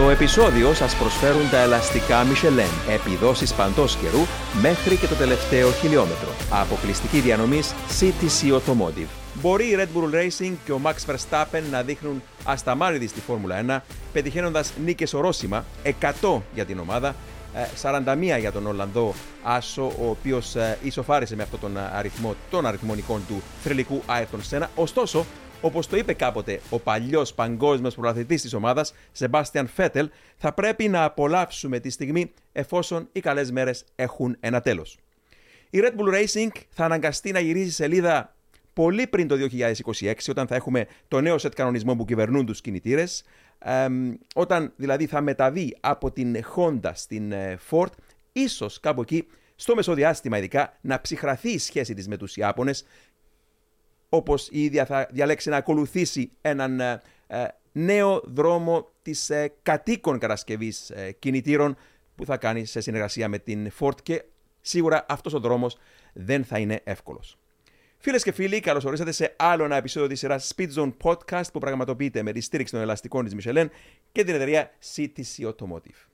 Στο επεισόδιο σας προσφέρουν τα ελαστικά Michelin, επιδόσεις παντός καιρού μέχρι και το τελευταίο χιλιόμετρο. Αποκλειστική διανομής CTC Automotive. Μπορεί η Red Bull Racing και ο Max Verstappen να δείχνουν ασταμάτητη στη Φόρμουλα 1, πετυχαίνοντας νίκες ορόσημα, 100 για την ομάδα, 41 για τον Ολλανδό Άσο, ο οποίος ισοφάρισε με αυτόν τον αριθμό των αριθμονικών του θρηλυκού Άιρτον Σένα. Ωστόσο, Όπως το είπε κάποτε ο παλιός παγκόσμιος πρωταθλητής της ομάδας, Σεμπάστιαν Φέτελ, θα πρέπει να απολαύσουμε τη στιγμή εφόσον οι καλές μέρες έχουν ένα τέλος. Η Red Bull Racing θα αναγκαστεί να γυρίσει σελίδα πολύ πριν το 2026, όταν θα έχουμε το νέο σετ κανονισμό που κυβερνούν τους κινητήρες, όταν δηλαδή θα μεταβεί από την Honda στην ε, Ford, ίσως κάπου εκεί, στο μεσοδιάστημα ειδικά, να ψυχραθεί η σχέση της με τους Ιάπωνες Όπως η ίδια θα διαλέξει να ακολουθήσει έναν ε, ε, νέο δρόμο της ε, κατοίκων κατασκευής κινητήρων που θα κάνει σε συνεργασία με την Ford και σίγουρα αυτός ο δρόμος δεν θα είναι εύκολος. Φίλες και φίλοι, καλώς ορίσατε σε άλλο ένα επεισόδιο της σειράς Speed Zone Podcast που πραγματοποιείται με τη στήριξη των ελαστικών της Michelin και την εταιρεία CTC Automotive.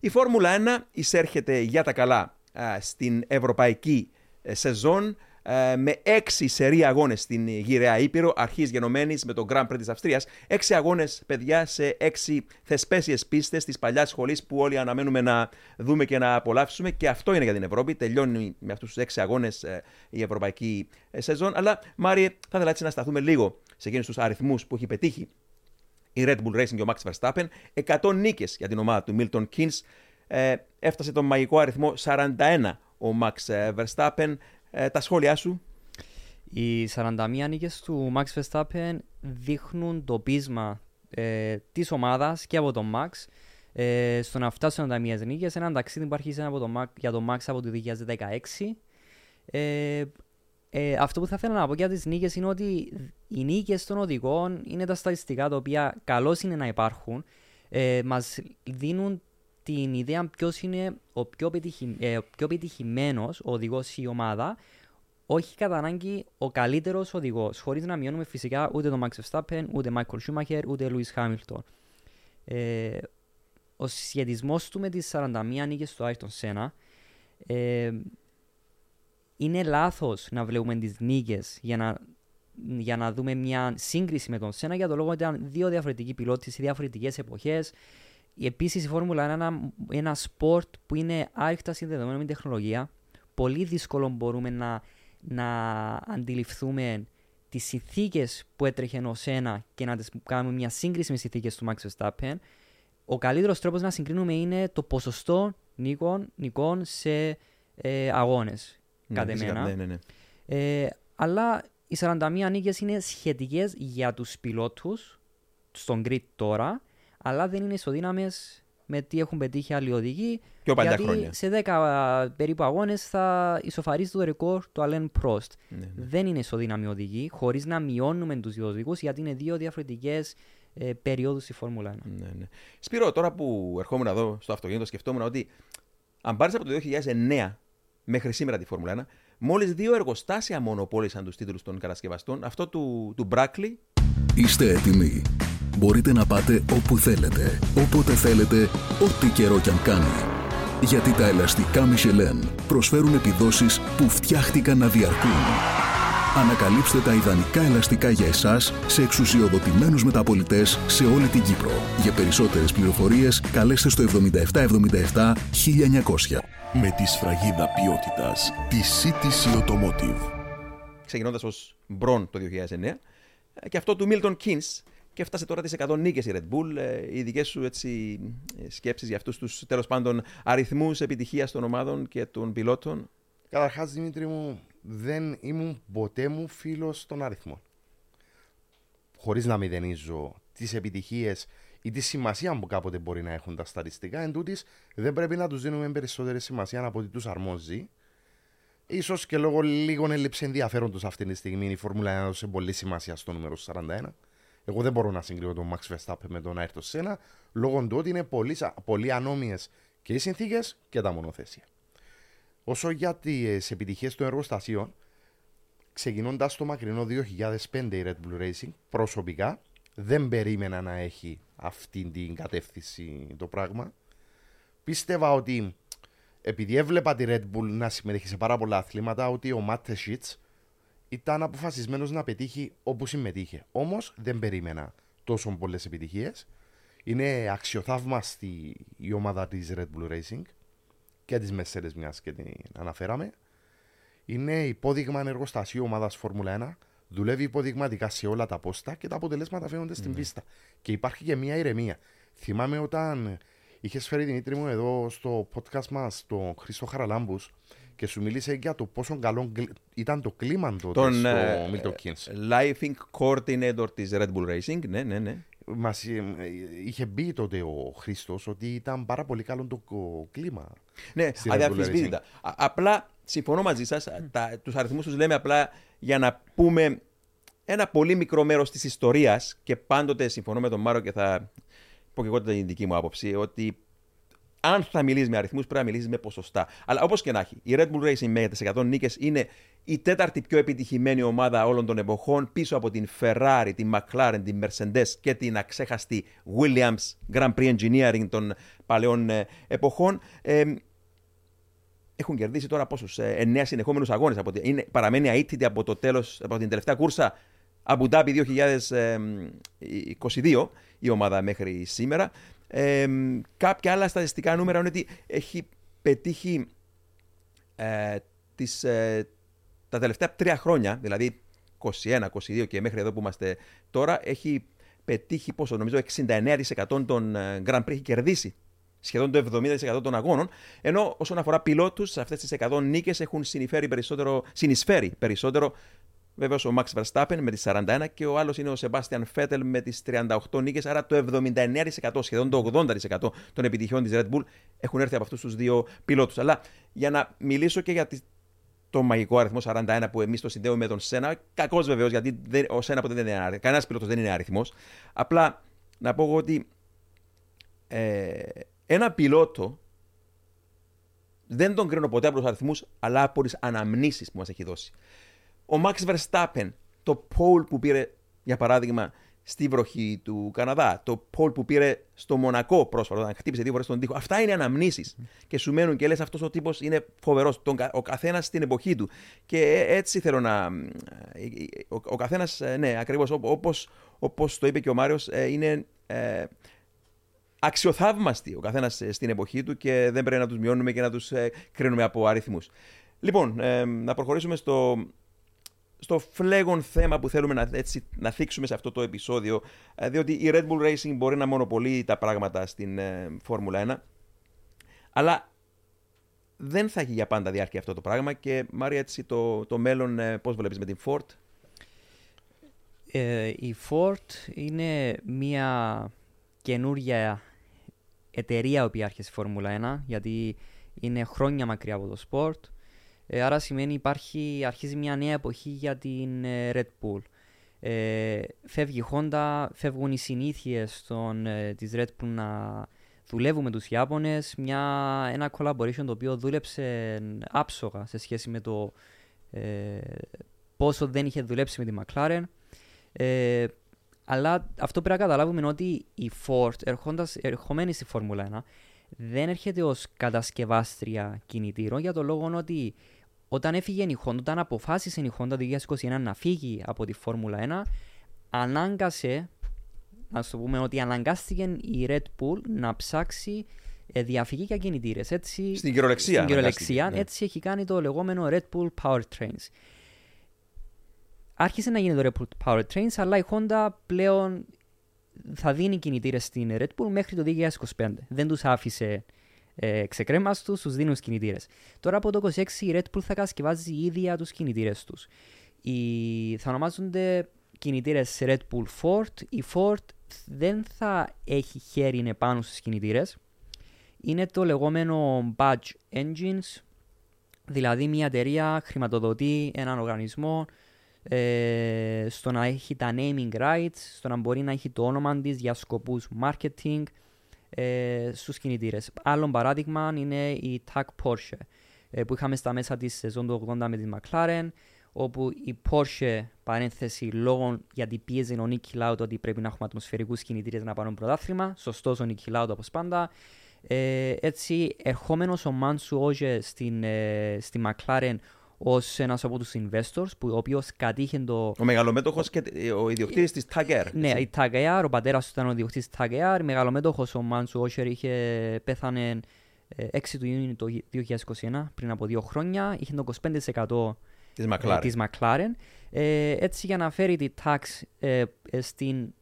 Η Φόρμουλα 1 εισέρχεται για τα καλά στην ευρωπαϊκή σεζόν ε, με έξι σερή αγώνες στην γυραιά Ήπειρο, αρχής γενομένης με τον Grand Prix της Αυστρίας. Έξι αγώνες, παιδιά, σε έξι θεσπέσιες πίστες της παλιάς σχολής που όλοι αναμένουμε να δούμε και να απολαύσουμε. Και αυτό είναι για την Ευρώπη. Τελειώνει με αυτούς τους έξι αγώνες ε, η ευρωπαϊκή ε, σεζόν. Αλλά, Μάριε, θα ήθελα έτσι να σταθούμε λίγο σε εκείνους τους αριθμούς που έχει πετύχει η Red Bull Racing και ο Max Verstappen. 100 νίκες για την ομάδα του Milton Keynes. έφτασε τον μαγικό αριθμό 41 ο Max Verstappen. Ε, τα σχόλιά σου. Οι 41 νίκες του Max Verstappen δείχνουν το πείσμα ε, της ομάδας και από τον Max ε, στο να φτάσουν 41 νίκες. Ένα ταξίδι που άρχισε από το Max, για τον Max από το 2016. Ε, ε, αυτό που θα ήθελα να πω για τις νίκες είναι ότι οι νίκες των οδηγών είναι τα στατιστικά τα οποία καλώς είναι να υπάρχουν. Ε, Μας δίνουν την ιδέα ποιος είναι ο πιο, πετυχη, ε, πιο πετυχημένος οδηγός η ομάδα, όχι κατά ανάγκη ο καλύτερος οδηγός, χωρίς να μειώνουμε φυσικά ούτε τον Max Verstappen, ούτε Michael Schumacher, ούτε Lewis Hamilton. Ε, ο σχετισμό του με τις 41 νίκε του Ayrton Senna ε, είναι λάθος να βλέπουμε τις νίκες για να, για να δούμε μια σύγκριση με τον Σένα για το λόγο ότι ήταν δύο διαφορετικοί πιλότοι σε διαφορετικές εποχές. Επίσης, η Φόρμουλα είναι ένα, ένα σπορτ που είναι άρρηκτα συνδεδεμένο με τεχνολογία. Πολύ δύσκολο μπορούμε να, να αντιληφθούμε τις συνθήκες που έτρεχε ο Σένα και να τις κάνουμε μια σύγκριση με τις συνθήκες του Max Verstappen. Ο καλύτερος τρόπος να συγκρίνουμε είναι το ποσοστό νικών, νικών σε ε, αγώνες. Ναι, κατά ναι, ναι, ναι. Ε, αλλά οι 41 νίκες είναι σχετικές για τους πιλότους στον grid τώρα αλλά δεν είναι ισοδύναμες με τι έχουν πετύχει άλλοι οδηγοί. Πιο παλιά γιατί χρόνια. σε 10 περίπου αγώνες θα ισοφαρίσει το ρεκόρ του Αλέν Πρόστ. Ναι, ναι. Δεν είναι ισοδύναμοι οδηγοί, χωρίς να μειώνουμε τους δύο οδηγούς, γιατί είναι δύο διαφορετικές ε, περιόδους στη Φόρμουλα 1. Ναι, ναι. Σπύρο, τώρα που ερχόμουν εδώ στο αυτοκίνητο, σκεφτόμουν ότι αν πάρεις από το 2009 μέχρι σήμερα τη Φόρμουλα 1, μόλις δύο εργοστάσια μονοπόλησαν τους τίτλους των κατασκευαστών. Αυτό του, του Μπράκλι. Είστε έτοιμοι μπορείτε να πάτε όπου θέλετε, όποτε θέλετε, ό,τι καιρό κι αν κάνει. Γιατί τα ελαστικά Michelin προσφέρουν επιδόσεις που φτιάχτηκαν να διαρκούν. Ανακαλύψτε τα ιδανικά ελαστικά για εσάς σε εξουσιοδοτημένους μεταπολιτές σε όλη την Κύπρο. Για περισσότερες πληροφορίες καλέστε στο 7777 1900. Με τη σφραγίδα ποιότητας τη CTC Automotive. Ξεκινώντας ως Μπρον το 2009 και αυτό του Milton Keynes και φτάσε τώρα τις 100 νίκες η Red Bull. Ε, οι δικές σου έτσι, ε, σκέψεις για αυτούς τους τέλος πάντων αριθμούς επιτυχίας των ομάδων και των πιλότων; Καταρχάς, Δημήτρη μου, δεν ήμουν ποτέ μου φίλος των αριθμών. Χωρίς να μηδενίζω τις επιτυχίες ή τη σημασία που κάποτε μπορεί να έχουν τα στατιστικά, εν τούτης, δεν πρέπει να τους δίνουμε περισσότερη σημασία από ότι τους αρμόζει. σω και λόγω λίγων έλλειψη ενδιαφέροντος αυτή τη στιγμή η Φόρμουλα 1 έδωσε πολύ σημασία στο νούμερο 41. Εγώ δεν μπορώ να συγκρίνω τον Max Verstappen με τον Ayrton Senna λόγω του ότι είναι πολύ, πολύ ανώμιες και οι συνθήκες και τα μονοθέσια. Όσο για τις επιτυχίες των εργοστασίων, ξεκινώντας το μακρινό 2005 η Red Bull Racing, προσωπικά δεν περίμενα να έχει αυτή την κατεύθυνση το πράγμα. Πίστευα ότι επειδή έβλεπα τη Red Bull να συμμετέχει σε πάρα πολλά αθλήματα, ότι ο Μάτε Σίτς ήταν αποφασισμένος να πετύχει όπου συμμετείχε. Όμως δεν περίμενα τόσο πολλές επιτυχίες. Είναι αξιοθαύμαστη η ομάδα της Red Bull Racing και της Mercedes, μιας και την αναφέραμε. Είναι υπόδειγμα εργοστασίου ομάδας Φόρμουλα 1. Δουλεύει υποδειγματικά σε όλα τα πόστα και τα αποτελέσματα φαίνονται στην πίστα. Και υπάρχει και μια ηρεμία. Θυμάμαι όταν είχες φέρει την ήτρη μου εδώ στο podcast μας, τον Χρήστο Χαραλάμπους, και σου μίλησε για το πόσο καλό γκλ- ήταν το κλίμα τότε Τον στο ε, Milton Keynes. Lifing Coordinator της Red Bull Racing. Ναι, ναι, ναι. Μας ε, είχε μπει τότε ο Χρήστος ότι ήταν πάρα πολύ καλό το κο- κλίμα. Ναι, Στη Red Bull αδιαφυσβήτητα. Α- Απλά συμφωνώ μαζί σας. Τους αριθμούς τους λέμε απλά για να πούμε ένα πολύ μικρό μέρος της ιστορίας και πάντοτε συμφωνώ με τον Μάρο και θα πω και εγώ την δική μου άποψη ότι αν θα μιλήσεις με αριθμούς, πρέπει να μιλήσεις με ποσοστά. Αλλά όπως και να έχει, η Red Bull Racing με τι 100 νίκες είναι η τέταρτη πιο επιτυχημένη ομάδα όλων των εποχών, πίσω από την Ferrari, την McLaren, την Mercedes και την αξέχαστη Williams Grand Prix Engineering των παλαιών ε, εποχών. Ε, έχουν κερδίσει τώρα πόσους, ε, 9 συνεχόμενους αγώνες. Είναι, παραμένει αίτητη από το τέλος, από την τελευταία κούρσα Αμπου Ντάμπι 2022 η ομάδα μέχρι σήμερα. Ε, κάποια άλλα στατιστικά νούμερα είναι ότι έχει πετύχει ε, τις, ε, τα τελευταία τρία χρόνια, δηλαδή 21, 22 και μέχρι εδώ που είμαστε τώρα, έχει πετύχει πόσο, νομίζω 69% των ε, Grand Prix έχει κερδίσει σχεδόν το 70% των αγώνων. Ενώ όσον αφορά πιλότους, αυτές τις 100 νίκες έχουν συνεισφέρει περισσότερο, συνεισφέρει περισσότερο Βέβαιω ο Max Verstappen με τι 41 και ο άλλος είναι ο Sebastian Vettel με τις 38 νίκες. Άρα το 79%, σχεδόν το 80% των επιτυχιών της Red Bull έχουν έρθει από αυτούς τους δύο πιλότους. Αλλά για να μιλήσω και για τη- το μαγικό αριθμό 41 που εμείς το συνδέουμε με τον Σένα, κακός βεβαίως γιατί δεν, ο Σένα ποτέ δεν είναι αριθμό. Κανένας πιλότος δεν είναι αριθμό. Απλά να πω εγώ ότι ε, ένα πιλότο δεν τον κρίνω ποτέ από τους αριθμούς, αλλά από τις αναμνήσεις που μας έχει δώσει. Ο Max Verstappen, το pole που πήρε, για παράδειγμα, στη βροχή του Καναδά, το pole που πήρε στο Μονακό πρόσφατα, όταν χτύπησε δύο φορές τον τοίχο. Αυτά είναι αναμνήσεις και σου μένουν και λες αυτός ο τύπος είναι φοβερός. Ο καθένας στην εποχή του. Και ε, έτσι θέλω να. Ο, ο καθένας, ναι, ακριβώς όπως το είπε και ο Μάριος, είναι. Ε, αξιοθαύμαστοι ο καθένας στην εποχή του και δεν πρέπει να τους μειώνουμε και να τους κρίνουμε από αριθμούς. Λοιπόν, ε, να προχωρήσουμε στο, στο φλέγον θέμα που θέλουμε να, έτσι, να θίξουμε σε αυτό το επεισόδιο, ε, διότι η Red Bull Racing μπορεί να μονοπολεί τα πράγματα στην ε, Φόρμουλα 1, αλλά δεν θα έχει για πάντα διάρκεια αυτό το πράγμα και Μάρια έτσι το, το μέλλον ε, πώς βλέπεις με την Ford; Ε, η Ford είναι μια καινούρια εταιρεία που άρχισε στη Φόρμουλα 1 γιατί είναι χρόνια μακριά από το σπορτ ε, άρα σημαίνει υπάρχει, αρχίζει μια νέα εποχή για την ε, Red Bull. Ε, φεύγει η Honda, φεύγουν οι συνήθειες των, ε, της Red Bull να δουλεύουν με τους Ιάπωνες, μια, ένα collaboration το οποίο δούλεψε άψογα σε σχέση με το ε, πόσο δεν είχε δουλέψει με τη McLaren. Ε, αλλά αυτό πρέπει να καταλάβουμε είναι ότι η Ford, ερχόντας, ερχομένη στη Φόρμουλα 1, δεν έρχεται ως κατασκευάστρια κινητήρων για το λόγο ότι όταν έφυγε η Honda, όταν αποφάσισε η Honda το 2021 να φύγει από τη Φόρμουλα 1, ανάγκασε, να το πούμε ότι αναγκάστηκε η Red Bull να ψάξει ε, διαφυγή για κινητήρες. Έτσι, στην κυριολεξία. Στην κυριολεξία, ναι. έτσι έχει κάνει το λεγόμενο Red Bull Powertrains. Άρχισε να γίνει το Red Bull Powertrains, αλλά η Honda πλέον θα δίνει κινητήρες στην Red Bull μέχρι το 2025. Δεν τους άφησε ε, ξεκρέμαστου, τους δίνουν κινητήρες. Τώρα από το 26 η Red Bull θα κατασκευάζει η ίδια τους κινητήρες τους. Θα ονομάζονται κινητήρες Red Bull Ford. Η Ford δεν θα έχει χέρι επάνω στις κινητήρες. Είναι το λεγόμενο Badge Engines, δηλαδή μια εταιρεία χρηματοδοτεί έναν οργανισμό ε, στο να έχει τα naming rights, στο να μπορεί να έχει το όνομα της για σκοπούς marketing ε, στους κινητήρες. Άλλο παράδειγμα είναι η TAG Porsche ε, που είχαμε στα μέσα της σεζόν του 80 με τη McLaren όπου η Porsche παρένθεση λόγω γιατί πίεζε ο Νίκη Λάουτ ότι πρέπει να έχουμε ατμοσφαιρικούς κινητήρες να πάρουν πρωτάθλημα. Σωστός ο Νίκη Λάουτ όπως πάντα. Ε, έτσι, ερχόμενος ο Μάνσου Όζε στην, ε, στη McLaren ως ένας από τους investors, που, ο οποίος κατήχε το. Ο μεγαλομέτωχος και ο ιδιοκτήτης της Tag Ναι, η Tag Air, ο πατέρας του ήταν ο ιδιοκτήτης της Tag Air. Μεγαλομέτωχος ο Μάνσου Όσερ είχε πέθανε 6 του Ιούνιου το 2021, πριν από δύο χρόνια. Είχε το 25% της McLaren. της McLaren. Ε, έτσι για να φέρει τη tax ε, στην,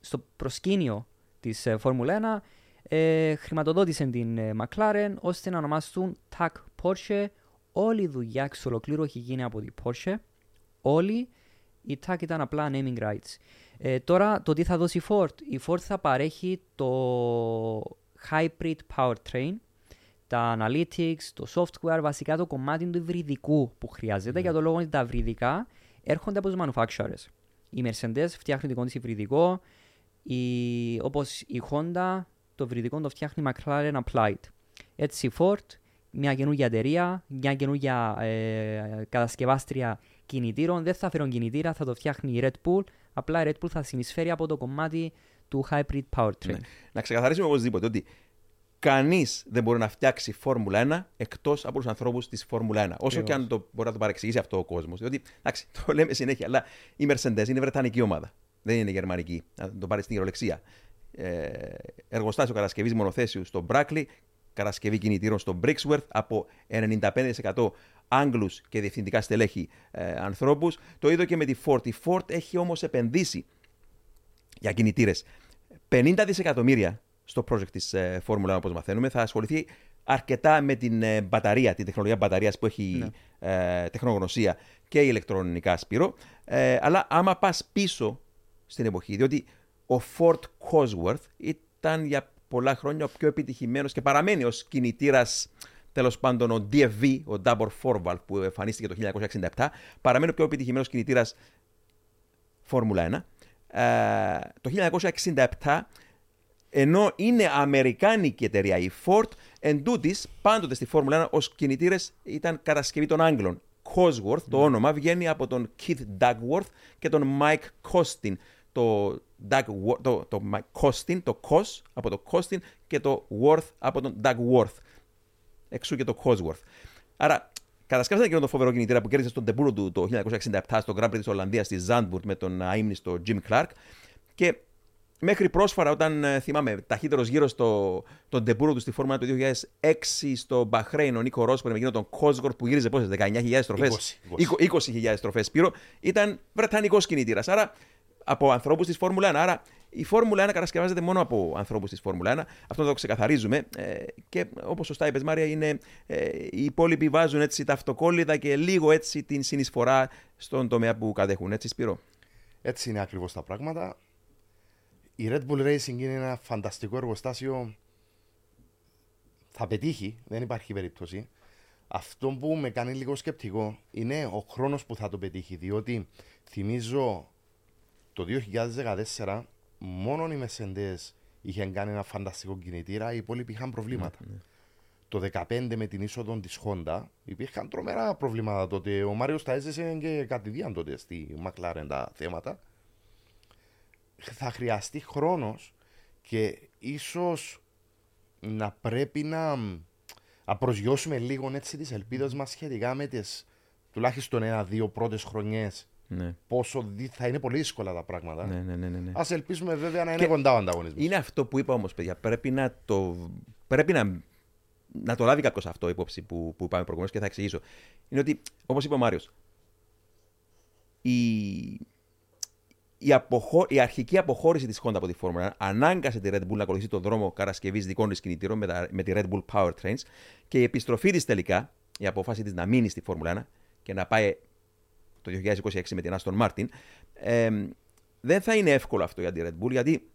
στο προσκήνιο της ε, Φόρμουλα 1 ε, χρηματοδότησε την ε, McLaren ώστε να ονομαστούν TAC Porsche. Όλη η δουλειά εξ ολοκλήρου έχει γίνει από την Porsche. Όλη η TAC ήταν απλά naming rights. Ε, τώρα το τι θα δώσει η Ford. Η Ford θα παρέχει το hybrid powertrain τα analytics, το software, βασικά το κομμάτι του υβριδικού που χρειάζεται, για το λόγο ότι τα υβριδικά έρχονται από τους manufacturers. Οι Mercedes φτιάχνουν δικό τη υβριδικό, η, όπως η Honda το υβριδικό το φτιάχνει η McLaren Applied. Έτσι η Ford, μια καινούργια εταιρεία, μια καινούργια ε, κατασκευάστρια κινητήρων, δεν θα φέρουν κινητήρα, θα το φτιάχνει η Red Bull, απλά η Red Bull θα συνεισφέρει από το κομμάτι του hybrid powertrain. Ναι. Να ξεκαθαρίσουμε οπωσδήποτε ότι Κανείς δεν μπορεί να φτιάξει Φόρμουλα 1 εκτός από τους ανθρώπους της Φόρμουλα 1. Όσο και αν το μπορεί να το παρεξηγήσει αυτό ο κόσμος. Διότι, εντάξει, το λέμε συνέχεια, αλλά η Mercedes είναι βρετανική ομάδα. Δεν είναι γερμανική. Να το πάρει στην γερολεξία. Ε, εργοστάσιο κατασκευής μονοθέσιου στο Μπράκλι, κατασκευή κινητήρων στο Brixworth από 95% Άγγλους και διευθυντικά στελέχη ε, ανθρώπους. Το είδο και με τη Ford. Η Ford έχει όμως επενδύσει για κινητήρες 50 δισεκατομμύρια στο project της ε, Φόρμουλα, όπως μαθαίνουμε. Θα ασχοληθεί αρκετά με την ε, μπαταρία, την τεχνολογία μπαταρίας που έχει ναι. ε, τεχνογνωσία και ηλεκτρονικά σπύρο. Ε, αλλά άμα πας πίσω στην εποχή, διότι ο Ford Cosworth ήταν για πολλά χρόνια ο πιο επιτυχημένος και παραμένει ως κινητήρας τέλος πάντων ο DFV, ο Double Four Valve που εμφανίστηκε το 1967, παραμένει ο πιο επιτυχημένος κινητήρας Φόρμουλα 1. Ε, το 1967 ενώ είναι αμερικάνικη εταιρεία η Ford, εν τούτης, πάντοτε στη Φόρμουλα 1 ως κινητήρες ήταν κατασκευή των Άγγλων. Cosworth, το όνομα, βγαίνει από τον Keith Dugworth και τον Mike Costin. Το, Dugworth, το, το Mike Costin, το Cos από το Costin και το Worth από τον Dugworth. Εξού και το Cosworth. Άρα, κατασκεύασαν και τον φοβερό κινητήρα που κέρδισε στον τεπούρο του το 1967 στο Grand Prix της Ολλανδίας στη Zandvoort με τον αείμνηστο Jim Clark. Και Μέχρι πρόσφατα, όταν ε, θυμάμαι, ταχύτερος γύρω στο τον τεπούρο του στη φόρμα του 2006 στο Μπαχρέιν, ο Νίκο Ρόσπορ με εκείνο τον Κόσγορ που γύριζε πόσες, 19.000 στροφέ. 20.000 20. στροφέ πήρε. Ήταν βρετανικός κινητήρας. Άρα από ανθρώπους της Φόρμουλα 1. Άρα η Φόρμουλα 1 κατασκευάζεται μόνο από ανθρώπους της Φόρμουλα 1. Αυτό να το ξεκαθαρίζουμε. Ε, και όπως σωστά είπες, Μάρια, είναι, ε, οι υπόλοιποι βάζουν έτσι τα αυτοκόλλητα και λίγο έτσι την συνεισφορά στον τομέα που κατέχουν. Έτσι, Σπύρο; Έτσι είναι ακριβώς τα πράγματα η Red Bull Racing είναι ένα φανταστικό εργοστάσιο. Θα πετύχει, δεν υπάρχει περίπτωση. Αυτό που με κάνει λίγο σκεπτικό είναι ο χρόνος που θα το πετύχει. Διότι θυμίζω το 2014 μόνο οι Mercedes είχαν κάνει ένα φανταστικό κινητήρα, οι υπόλοιποι είχαν προβλήματα. Ναι, ναι. Το 2015 με την είσοδο της Honda υπήρχαν τρομερά προβλήματα τότε. Ο Μάριος τα έζησε και κατηδίαν τότε στη McLaren τα θέματα θα χρειαστεί χρόνος και ίσως να πρέπει να, να προσγειώσουμε λίγο έτσι τις ελπίδες μας σχετικά με τις τουλάχιστον ένα-δύο πρώτες χρονιές ναι. Πόσο θα είναι πολύ δύσκολα τα πράγματα. Ναι, ναι, ναι, ναι. ναι. Α ελπίσουμε βέβαια να είναι και κοντά ο ανταγωνισμός. Είναι αυτό που είπα όμως, παιδιά. Πρέπει να το, πρέπει να, να το λάβει κάποιο αυτό υπόψη που, που είπαμε προηγουμένως και θα εξηγήσω. Είναι ότι, όπως είπε ο Μάριος, η, η, αποχω... η αρχική αποχώρηση της Honda από τη Φόρμουλα ανάγκασε τη Red Bull να ακολουθήσει τον δρόμο κατασκευής δικών της κινητήρων με, τα... με τη Red Bull Powertrains και η επιστροφή της τελικά, η απόφαση της να μείνει στη Φόρμουλα 1 και να πάει το 2026 με την Aston Martin, ε, δεν θα είναι εύκολο αυτό για τη Red Bull γιατί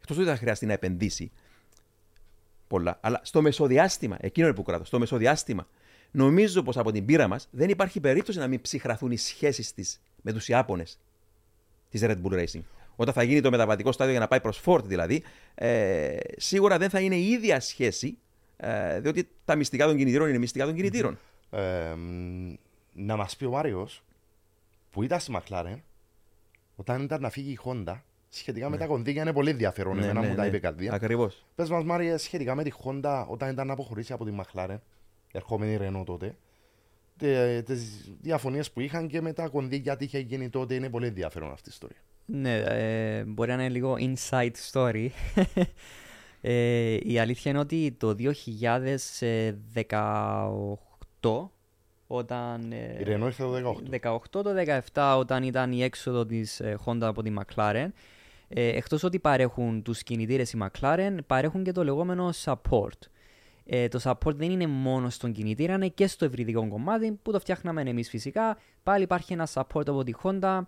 εκτός ότι θα χρειαστεί να επενδύσει πολλά, αλλά στο μεσοδιάστημα, εκείνο είναι που κρατώ, στο μεσοδιάστημα, νομίζω πως από την πείρα μας δεν υπάρχει περίπτωση να μην ψυχραθούν οι σχέσεις της με τους Ιάπωνες της Red Bull Racing. Όταν θα γίνει το μεταβατικό στάδιο για να πάει προς Ford δηλαδή, ε, σίγουρα δεν θα είναι η ίδια σχέση, ε, διότι τα μυστικά των κινητήρων είναι μυστικά των κινητήρων. Ε, να μας πει ο Μάριος που ήταν στη McLaren όταν ήταν να φύγει η Honda σχετικά με τα κονδύλια είναι πολύ ενδιαφέρον. Ναι, Εμένα ναι, μου τα ναι. είπε η καρδία. Ακριβώς. Πες μας, Μάρια, σχετικά με τη Honda όταν ήταν να αποχωρήσει από τη McLaren, ερχόμενη Renault τότε, τις διαφωνίες που είχαν και με τα κονδύλια τι είχε γίνει τότε είναι πολύ ενδιαφέρον αυτή η ιστορία. Ναι, ε, μπορεί να είναι λίγο inside story. ε, η αλήθεια είναι ότι το 2018, όταν... ε, Η Renault ήρθε το 18. 18 το 17 όταν ήταν η έξοδο της ε, Honda από τη McLaren. Ε, εκτός ότι παρέχουν τους κινητήρες η McLaren παρέχουν και το λεγόμενο support. Ε, το support δεν είναι μόνο στον κινητήρα είναι και στο ευρυδικό κομμάτι που το φτιάχναμε εμείς φυσικά. Πάλι υπάρχει ένα support από τη Honda.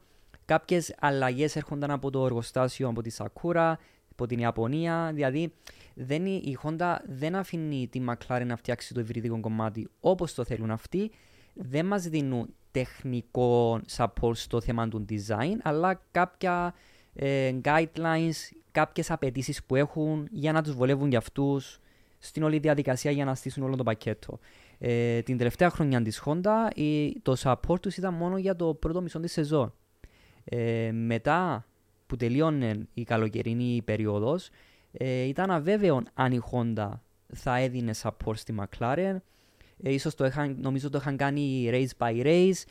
Κάποιες αλλαγές έρχονταν από το εργοστάσιο από τη Sakura από την Ιαπωνία. Δηλαδή δεν, είναι- η Honda δεν αφήνει τη McLaren να φτιάξει το ευρυδικό κομμάτι όπως το θέλουν αυτοί δεν μας δίνουν τεχνικό support στο θέμα του design, αλλά κάποια ε, guidelines, κάποιες απαιτήσεις που έχουν για να τους βολεύουν για αυτούς στην όλη διαδικασία για να στήσουν όλο το πακέτο. Ε, την τελευταία χρονιά της Honda η- το support τους ήταν μόνο για το πρώτο μισό της σεζόν. Ε, μετά που τελείωνε η καλοκαιρινή περίοδος ε, ήταν αβέβαιο αν η Honda θα έδινε support στη McLaren ε, ίσως το είχαν, νομίζω το είχαν κάνει race by race.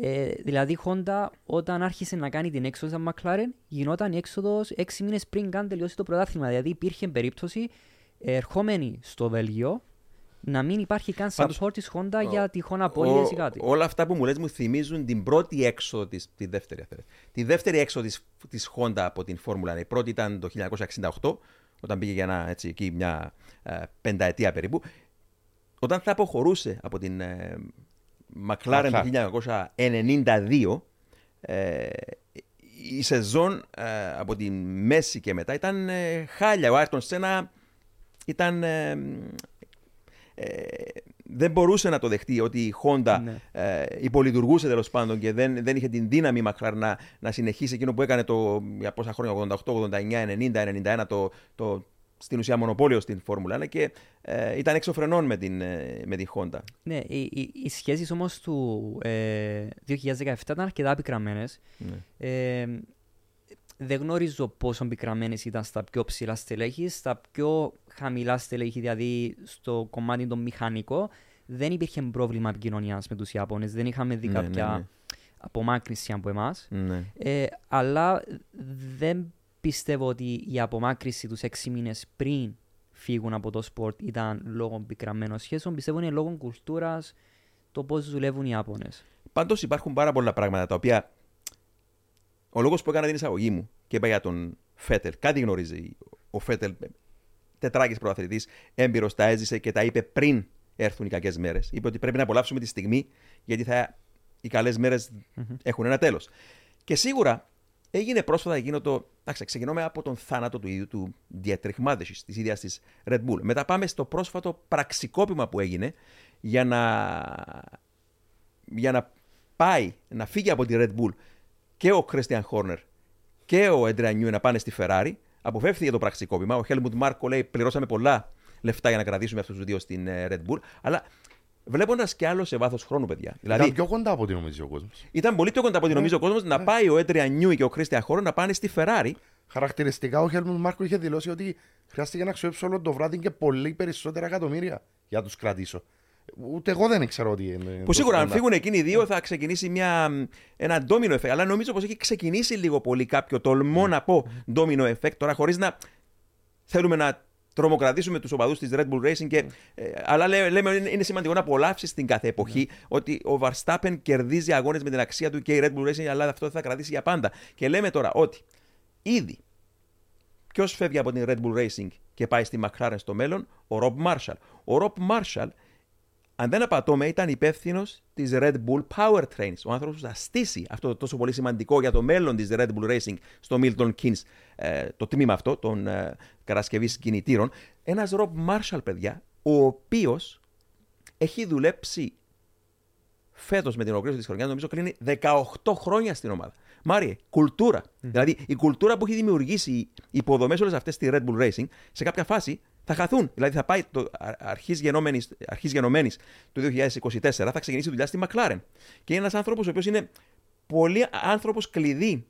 Ε, δηλαδή η Honda όταν άρχισε να κάνει την έξοδο στα McLaren γινόταν η έξοδος 6 μήνες πριν καν τελειώσει το πρωτάθλημα. Δηλαδή υπήρχε περίπτωση ε, ερχόμενη στο Βέλγιο να μην υπάρχει καν Πάντως, support της Honda για τυχόν απώλειες ή κάτι. όλα αυτά που μου λες μου θυμίζουν την πρώτη έξοδο της, τη δεύτερη, αν θέλετε. τη δεύτερη έξοδο της, της Honda από την Φόρμουλα 1. Η πρώτη ήταν το 1968, όταν πήγε για ένα, έτσι, εκεί, μια ε, πενταετία περίπου. Όταν θα αποχωρούσε από την ε, McLaren το 1992, ε, η σεζόν ε, από τη μέση και μετά ήταν ε, χάλια. Ο Άρτον Σένα ήταν ε, ε, δεν μπορούσε να το δεχτεί ότι η Honda Ναι. ε, υπολειτουργούσε τέλος πάντων και δεν, δεν είχε την δύναμη η McLaren να, να συνεχίσει εκείνο που έκανε το, για πόσα χρόνια, 88, 89, 90, 91, το, το, στην ουσία μονοπόλιο στην Φόρμουλα 1 και ε, ήταν έξω φρενών με την, ε, με την Honda. Ναι, οι, οι, οι σχέσεις όμως του ε, 2017 ήταν αρκετά πικραμένες. Ε, δεν γνωρίζω πόσο πικραμένες ήταν στα πιο ψηλά στελέχη, στα πιο χαμηλά στελέχη, δηλαδή στο κομμάτι το μηχανικό, δεν υπήρχε πρόβλημα επικοινωνίας με τους Ιάπωνες, δεν είχαμε δει Ναι, κάποια ναι, ναι. απομάκρυνση από εμάς. Ναι. Ε, αλλά δεν πιστεύω ότι η απομάκρυνση τους έξι μήνες πριν φύγουν από το σπορτ ήταν λόγω πικραμένων σχέσεων. Πιστεύω είναι λόγω κουλτούρας το πώς δουλεύουν οι Ιάπωνες. Πάντως υπάρχουν πάρα πολλά πράγματα τα οποία. Ο λόγος που έκανα την εισαγωγή μου και είπα για τον Φέτελ, κάτι γνωρίζει ο Φέτελ, τετράκις πρωταθλητής, έμπειρος, τα έζησε και τα είπε πριν έρθουν οι κακές μέρες. Είπε ότι πρέπει να απολαύσουμε τη στιγμή, γιατί θα, οι καλές μέρες έχουν ένα τέλος. Και σίγουρα έγινε πρόσφατα εκείνο το. Εντάξει, ξεκινάμε από τον θάνατο του ίδιου του Dietrich Mateschitz, της ίδιας της Red Bull. Μετά πάμε στο πρόσφατο πραξικόπημα που έγινε για να για να πάει να φύγει από τη Red Bull και ο Christian Horner και ο Adrian Newey να πάνε στη Ferrari, αποφεύθηκε το πραξικόπημα. Ο Helmut Marko λέει: Πληρώσαμε πολλά λεφτά για να κρατήσουμε αυτούς τους δύο στην ε, Red Bull. Αλλά βλέποντας κι άλλο σε βάθος χρόνου, παιδιά. Δηλαδή, Ήταν πιο κοντά από ό,τι νομίζει ο κόσμος. ήταν πολύ πιο κοντά από ό,τι νομίζει ο κόσμος να πάει ο Adrian Newey και ο Christian Horner να πάνε στη Ferrari. Χαρακτηριστικά ο Χέλμουντ Μάρκο είχε δηλώσει ότι χρειάστηκε να ξοδέψω όλο το βράδυ και πολύ περισσότερα εκατομμύρια για να τους κρατήσω. Ούτε εγώ δεν ήξερα ότι είναι. Που σίγουρα αν κοντά. φύγουν εκείνοι οι δύο θα ξεκινήσει μια, ένα ντόμινο effect. Αλλά νομίζω πως έχει ξεκινήσει λίγο πολύ κάποιο τολμώ να πω ντόμινο effect τώρα χωρίς να θέλουμε να τρομοκρατήσουμε τους οπαδούς της Red Bull Racing. Και, ε, αλλά λέ- λέμε είναι, είναι σημαντικό να απολαύσεις στην κάθε εποχή ότι ο Verstappen κερδίζει αγώνες με την αξία του και η Red Bull Racing, αλλά αυτό δεν θα κρατήσει για πάντα. Και λέμε τώρα ότι ήδη Ποιος φεύγει από την Red Bull Racing και πάει στη McLaren στο μέλλον, ο Rob Marshall. Ο Rob Marshall, αν δεν απατώμε, ήταν υπεύθυνος της Red Bull Powertrains. Ο άνθρωπος που θα στήσει αυτό το τόσο πολύ σημαντικό για το μέλλον της Red Bull Racing στο Milton Keynes, ε, το τμήμα αυτό των ε, κατασκευής κινητήρων. Ένας Rob Marshall, παιδιά, ο οποίος έχει δουλέψει φέτος με την ολοκλήρωση της χρονιάς, νομίζω κλείνει 18 χρόνια στην ομάδα. Μάριε, κουλτούρα. Δηλαδή η κουλτούρα που έχει δημιουργήσει οι υποδομές όλες αυτές στη Red Bull Racing, σε κάποια φάση Θα χαθούν. Δηλαδή θα πάει το αρχής γενόμενης, αρχής γενομένης του 2024 θα ξεκινήσει δουλειά στη McLaren. Και είναι ένας άνθρωπος ο οποίος είναι πολύ άνθρωπος κλειδί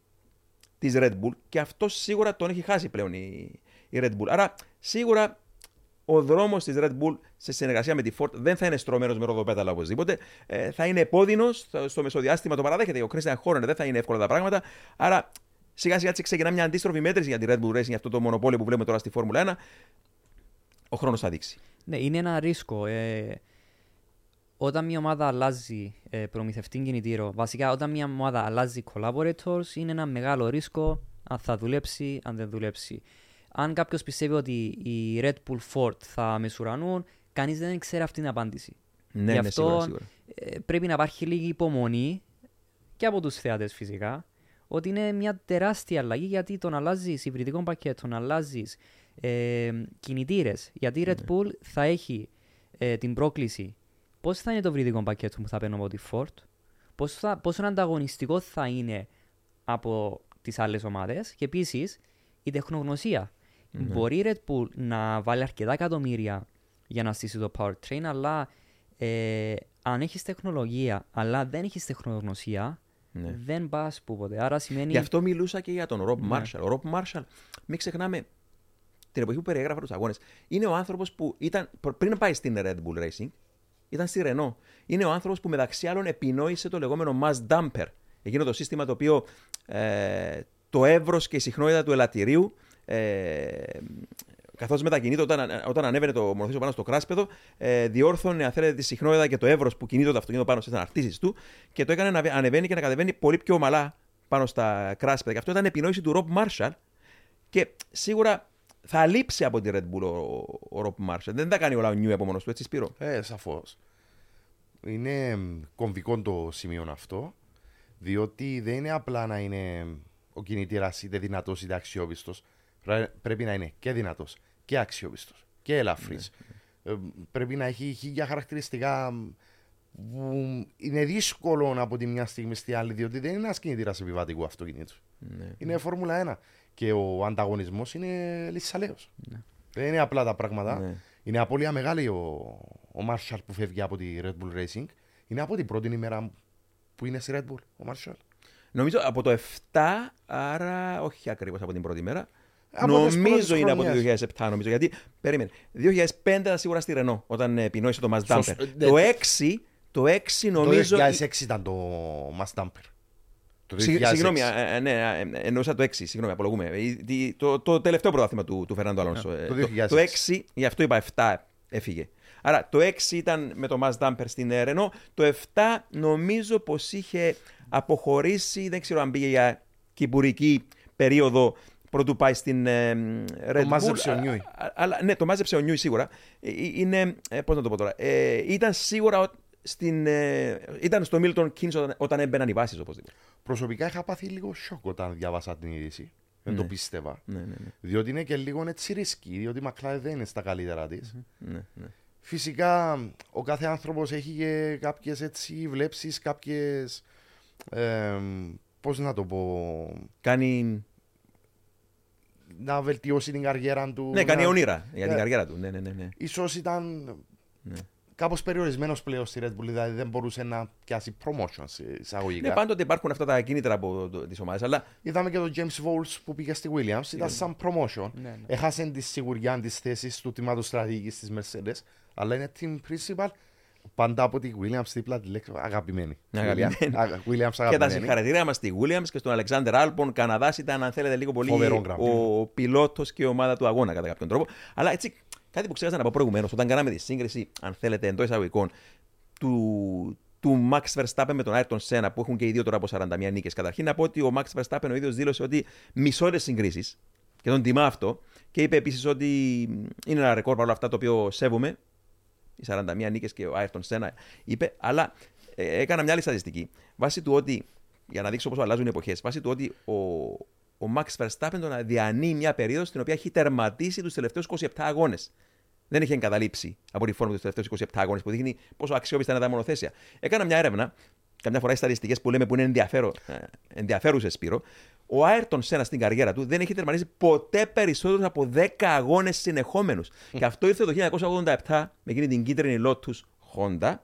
της Red Bull και αυτό σίγουρα τον έχει χάσει πλέον η, η Red Bull. Άρα σίγουρα ο δρόμος της Red Bull σε συνεργασία με τη Ford δεν θα είναι στρωμένος με ροδοπέταλα οπωσδήποτε. Ε, θα είναι επώδυνος στο μεσοδιάστημα, το παραδέχεται. Ο Christian Horner δεν θα είναι εύκολα τα πράγματα. Άρα σιγά σιγά ξεκινά μια αντίστροφη μέτρηση για τη Red Bull Racing, αυτό το μονοπόλιο που βλέπουμε τώρα στη Φόρμουλα 1. Ο χρόνος θα δείξει. Ναι, είναι ένα ρίσκο. Ε, όταν μια ομάδα αλλάζει ε, προμηθευτή κινητήρο, βασικά όταν μια ομάδα αλλάζει collaborators, είναι ένα μεγάλο ρίσκο αν θα δουλέψει, αν δεν δουλέψει. Αν κάποιος πιστεύει ότι η Red Bull Ford θα μεσουρανούν, κανείς δεν ξέρει αυτή την απάντηση. Ναι, Γι' ναι, αυτό σίγουρα, σίγουρα. ε, πρέπει να υπάρχει λίγη υπομονή και από τους θεατέ φυσικά ότι είναι μια τεράστια αλλαγή γιατί τον αλλάζεις υβριδικό πακέτο, τον αλλάζεις ε, κινητήρες. Γιατί η Red Ναι. Bull θα έχει ε, την πρόκληση πώς θα είναι το υβριδικό πακέτο που θα παίρνω από τη Ford, πώς θα, πόσο ανταγωνιστικό θα είναι από τις άλλες ομάδες; Και επίσης η τεχνογνωσία. Ναι. Μπορεί η Red Bull να βάλει αρκετά εκατομμύρια για να στήσει το powertrain, αλλά ε, αν έχεις τεχνολογία, αλλά δεν έχεις τεχνογνωσία, Ναι. δεν πας που ποτέ. Άρα σημαίνει. Γι' αυτό μιλούσα και για τον Ρομπ Ναι. Μάρσαλ. Ο Ρομπ Μάρσαλ, μην ξεχνάμε την εποχή που περιέγραφα τους αγώνες, είναι ο άνθρωπος που ήταν πr- πριν πάει στην Red Bull Racing, ήταν στη Renault. Είναι ο άνθρωπος που μεταξύ άλλων επινόησε το λεγόμενο mass damper. Εκείνο το σύστημα το οποίο ε, το εύρος και η συχνότητα του ελαττηρίου ε, καθώς μετακινείται όταν, όταν ανέβαινε το μονοθέσιο πάνω στο κράσπεδο, ε, διόρθωνε αν θέλετε, τη συχνότητα και το εύρος που κινείται το αυτοκίνητο πάνω στις αναρτήσεις του και το έκανε να βε- ανεβαίνει και να κατεβαίνει πολύ πιο ομαλά πάνω στα κράσπεδα. Και αυτό ήταν επινόηση του Ρομπ Μάρσαλ και σίγουρα θα λείψει από τη Red Bull ο, ο Ρομπ Μάρσαλ. Δεν τα κάνει όλα ο Νιού από μόνος του, έτσι Σπύρο; Ε, σαφώς. Είναι μ, κομβικό το σημείο αυτό, διότι δεν είναι απλά να είναι ο κινητήρας είτε δυνατός είτε αξιόπιστος. Πρέπει να είναι και δυνατός και αξιόπιστος και ελαφρύς. Ναι, πρέπει να έχει χίλια χαρακτηριστικά μ, που είναι δύσκολο από τη μια στιγμή στη άλλη, διότι δεν είναι ένας κινητήρας επιβατικού αυτοκινήτου. Ναι. Είναι Φόρμουλα 1. Και ο ανταγωνισμός είναι λυσσαλέο. Δεν είναι απλά τα πράγματα. Ναι. Είναι απώλεια μεγάλη ο, ο Marshall που φεύγει από τη Red Bull Racing. Είναι από την πρώτη ημέρα που είναι στη Red Bull ο Marshall. Νομίζω από το 7, άρα όχι ακριβώς από την πρώτη μέρα. Από τις νομίζω πρώτες είναι από το χρονιές. 2007, νομίζω. Γιατί περίμενε. 2005 ήταν σίγουρα στη Ρενό όταν ε, επινόησε το Mass Σωστ- Damper. ναι. Το 6, το 6 νομίζω. Το 2006 ήταν το Mass Damper. Το Συγ- 2006. Συγγνώμη, ε, ε, ναι, ε, εννοούσα το 6. Συγγνώμη, απολογούμε. Ε, τι- Το, το τελευταίο πρωτάθλημα του, του Φερνάντο Αλόνσο. Ναι, Ε, το Το, 2006. το 6, γι' αυτό είπα 7 έφυγε. Άρα το 6 ήταν με το Mass Damper στην ε, Renault. Το 7 νομίζω πως είχε αποχωρήσει. Δεν ξέρω αν πήγε για κυπουρική περίοδο πρωτού πάει στην ε, Red Bull. μάζεψε ο Νιούι. Α- α- Αλλά, ναι, το μάζεψε ο Νιούι σίγουρα. Ε, ε, Είναι. Ε, Πώς να το πω τώρα. Ε, ήταν σίγουρα ο- στην, ε, ήταν στο Milton Keynes όταν, όταν έμπαιναν οι βάσεις οπωσδήποτε. Προσωπικά είχα πάθει λίγο σοκ όταν διάβασα την είδηση. Δεν το πίστευα. Ναι, ναι, ναι. Διότι είναι και λίγο έτσι ρίσκι, διότι η McLaren δεν είναι στα καλύτερα της. ναι, ναι. Φυσικά ο κάθε άνθρωπος έχει και κάποιες έτσι βλέψεις, κάποιες, ε, πώς να το πω, Κάνει, να βελτιώσει την καριέρα του. ναι, κάνει να- όνειρα για την Ναι. καριέρα του. Ναι, ναι, ναι, ναι. Ίσως ήταν Ναι. Κάπως περιορισμένος πλέον στη Red Bull, δηλαδή δεν μπορούσε να πιάσει promotion σε εισαγωγικά. Ναι, πάντοτε υπάρχουν αυτά τα κίνητρα από τις ομάδες, αλλά Είδαμε και τον James Voles που πήγε στη Williams, ήταν σαν promotion. Ναι, ναι. Έχασε τη σιγουριά τη θέση του τμήματος στρατηγικής της Mercedes, αλλά είναι team principal. Πάντα από τη Williams δίπλα τη λέξη αγαπημένη. Αγαπημένη. Williams, αγα- Williams και τα αγαπημένη. συγχαρητήρια μας στη Williams και στον Αλεξάνδρ Άλπον. Καναδάς ήταν, αν θέλετε, λίγο πολύ Φοβερό Grand Prix. ο πιλότος και η ομάδα του αγώνα κατά κάποιον τρόπο. Αλλά έτσι, κάτι που ξέχασα να πω προηγουμένως, όταν κάναμε τη σύγκριση, αν θέλετε, εντός εισαγωγικών, του, του Max Verstappen με τον Ayrton Senna, που έχουν και οι δύο τώρα από 41 νίκες. Καταρχήν να πω ότι ο Max Verstappen ο ίδιος δήλωσε ότι μισό τι συγκρίσεις και τον τιμά αυτό. Και είπε επίσης ότι είναι ένα ρεκόρ παρόλα αυτά το οποίο σέβομαι. Οι 41 νίκες και ο Ayrton Senna είπε, αλλά ε, έκανα μια άλλη στατιστική. Βάσει του ότι, για να δείξω πόσο αλλάζουν οι εποχές, βάσει του ότι ο, ο Max Verstappen τον διανύει μια περίοδο στην οποία έχει τερματίσει τους τελευταίους 27 αγώνες. Δεν είχε εγκαταλείψει από τη φόρμα τους τελευταίους 27 αγώνες που δείχνει πόσο αξιόπιστα είναι τα μονοθέσια. Έκανα μια έρευνα καμιά φορά οι στατιστικές που λέμε που είναι ενδιαφέρον, ενδιαφέρουσες, Σπύρο, ο Άιρτον Σένα στην καριέρα του δεν έχει τερματίσει ποτέ περισσότερους από 10 αγώνες συνεχόμενους. Και αυτό ήρθε το 1987 με εκείνη την κίτρινη Lotus Honda.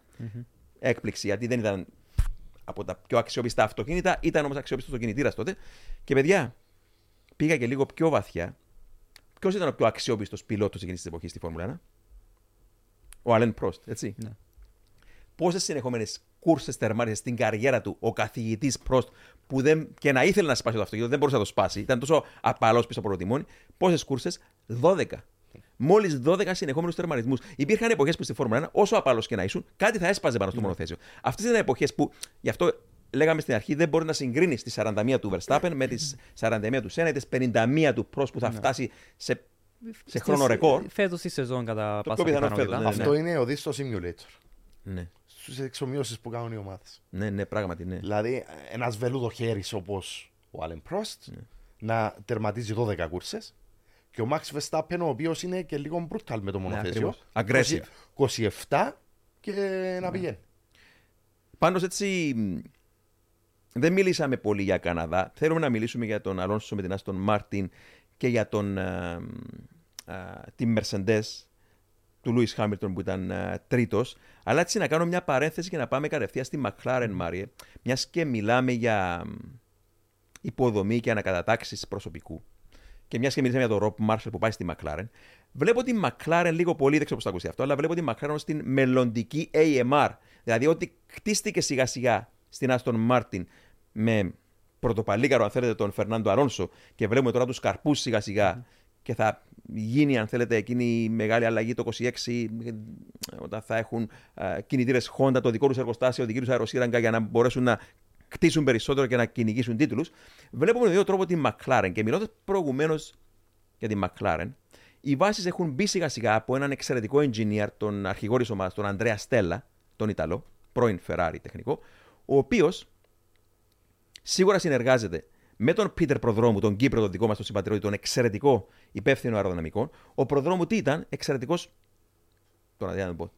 Έκπληξη, γιατί δεν ήταν από τα πιο αξιόπιστα αυτοκίνητα, ήταν όμως αξιόπιστος το κινητήρα τότε. Και παιδιά, πήγα και λίγο πιο βαθιά. Ποιος ήταν ο πιο αξιόπιστος πιλότος εκείνης της εποχής στη Φόρμουλα 1, Ο Αλέν Πρόστ, έτσι. Ναι. Πόσες συνεχόμενες κούρσες τερμάρισε στην καριέρα του ο καθηγητής Πρόστ που δεν, και να ήθελε να σπάσει το αυτοκίνητο, δεν μπορούσε να το σπάσει. Ήταν τόσο απαλός πίσω από το τιμόνι. Πόσες κούρσες, 12. Μόλις 12 συνεχόμενους τερματισμούς. Υπήρχαν εποχές που στη Φόρμουλα 1, όσο απαλός και να ήσουν, κάτι θα έσπαζε πάνω στο μονοθέσιο. Αυτές ήταν εποχές που, γι' αυτό λέγαμε στην αρχή, δεν μπορεί να συγκρίνεις τη 41 του Verstappen με τις 41 του Σένα ή τις 51 του Πρόστ που θα φτάσει σε, σε χρόνο ρεκόρ. Φέτος τη σεζόν κατά Το πάσα πιο πιθανό πιθανότητα. φέτος, ναι, Αυτό είναι οδή στο simulator. Ναι. Στους εξομοιώσεις που κάνουν οι ομάδες. Ναι, ναι, πράγματι, ναι. Δηλαδή, ένας βελούδο χέρις όπως ο Άλεν Πρόστ να τερματίζει 12 κούρσες και ο Max Verstappen, ο οποίος είναι και λίγο brutal με το μονοθέσιο. ακριβώς. 27 και να πηγαίνει. Πάντως έτσι μ, δεν μιλήσαμε πολύ για Καναδά. Θέλουμε να μιλήσουμε για τον Αλόνσο με την Άστον Μάρτιν και για τον, α, α, την Mercedes του Λούις Χάμιλτον που ήταν α, τρίτος. Αλλά έτσι να κάνω μια παρένθεση και να πάμε κατευθείαν στη McLaren, Μάριε. Μιας και μιλάμε για μ, υποδομή και ανακατατάξεις προσωπικού. Και μιας και μιλήσαμε για τον Ροπ Μάρσελ που πάει στη McLaren, βλέπω τη McLaren λίγο πολύ, δεν ξέρω πώς θα ακούσει αυτό, αλλά βλέπω τη McLaren ως την μελλοντική AMR. Δηλαδή ότι χτίστηκε σιγά σιγά στην Aston Martin με πρωτοπαλίκαρο, αν θέλετε, τον Φερνάντο Αλόνσο και βλέπουμε τώρα τους καρπούς σιγά σιγά και θα γίνει, αν θέλετε, εκείνη η μεγάλη αλλαγή το 26 ε, όταν θα έχουν κινητήρες Honda, το δικό τους εργοστάσιο, δική τους αεροσύραγγα για να μπορέσουν να κτίσουν περισσότερο και να κυνηγήσουν τίτλους. Βλέπουμε με δύο τρόπο τη McLaren και μιλώντας προηγουμένως για τη McLaren, οι βάσεις έχουν μπει σιγά σιγά από έναν εξαιρετικό engineer, τον αρχηγό της ομάδας, τον Ανδρέα Στέλλα, τον Ιταλό, πρώην Ferrari τεχνικό, ο οποίος σίγουρα συνεργάζεται με τον Πίτερ Προδρόμου, τον Κύπρο, τον δικό μας τον συμπατριώτη, τον εξαιρετικό υπεύθυνο αεροδυναμικών. Ο Προδρόμου τι ήταν, εξαιρετικός. Τώρα δεν θα το πω.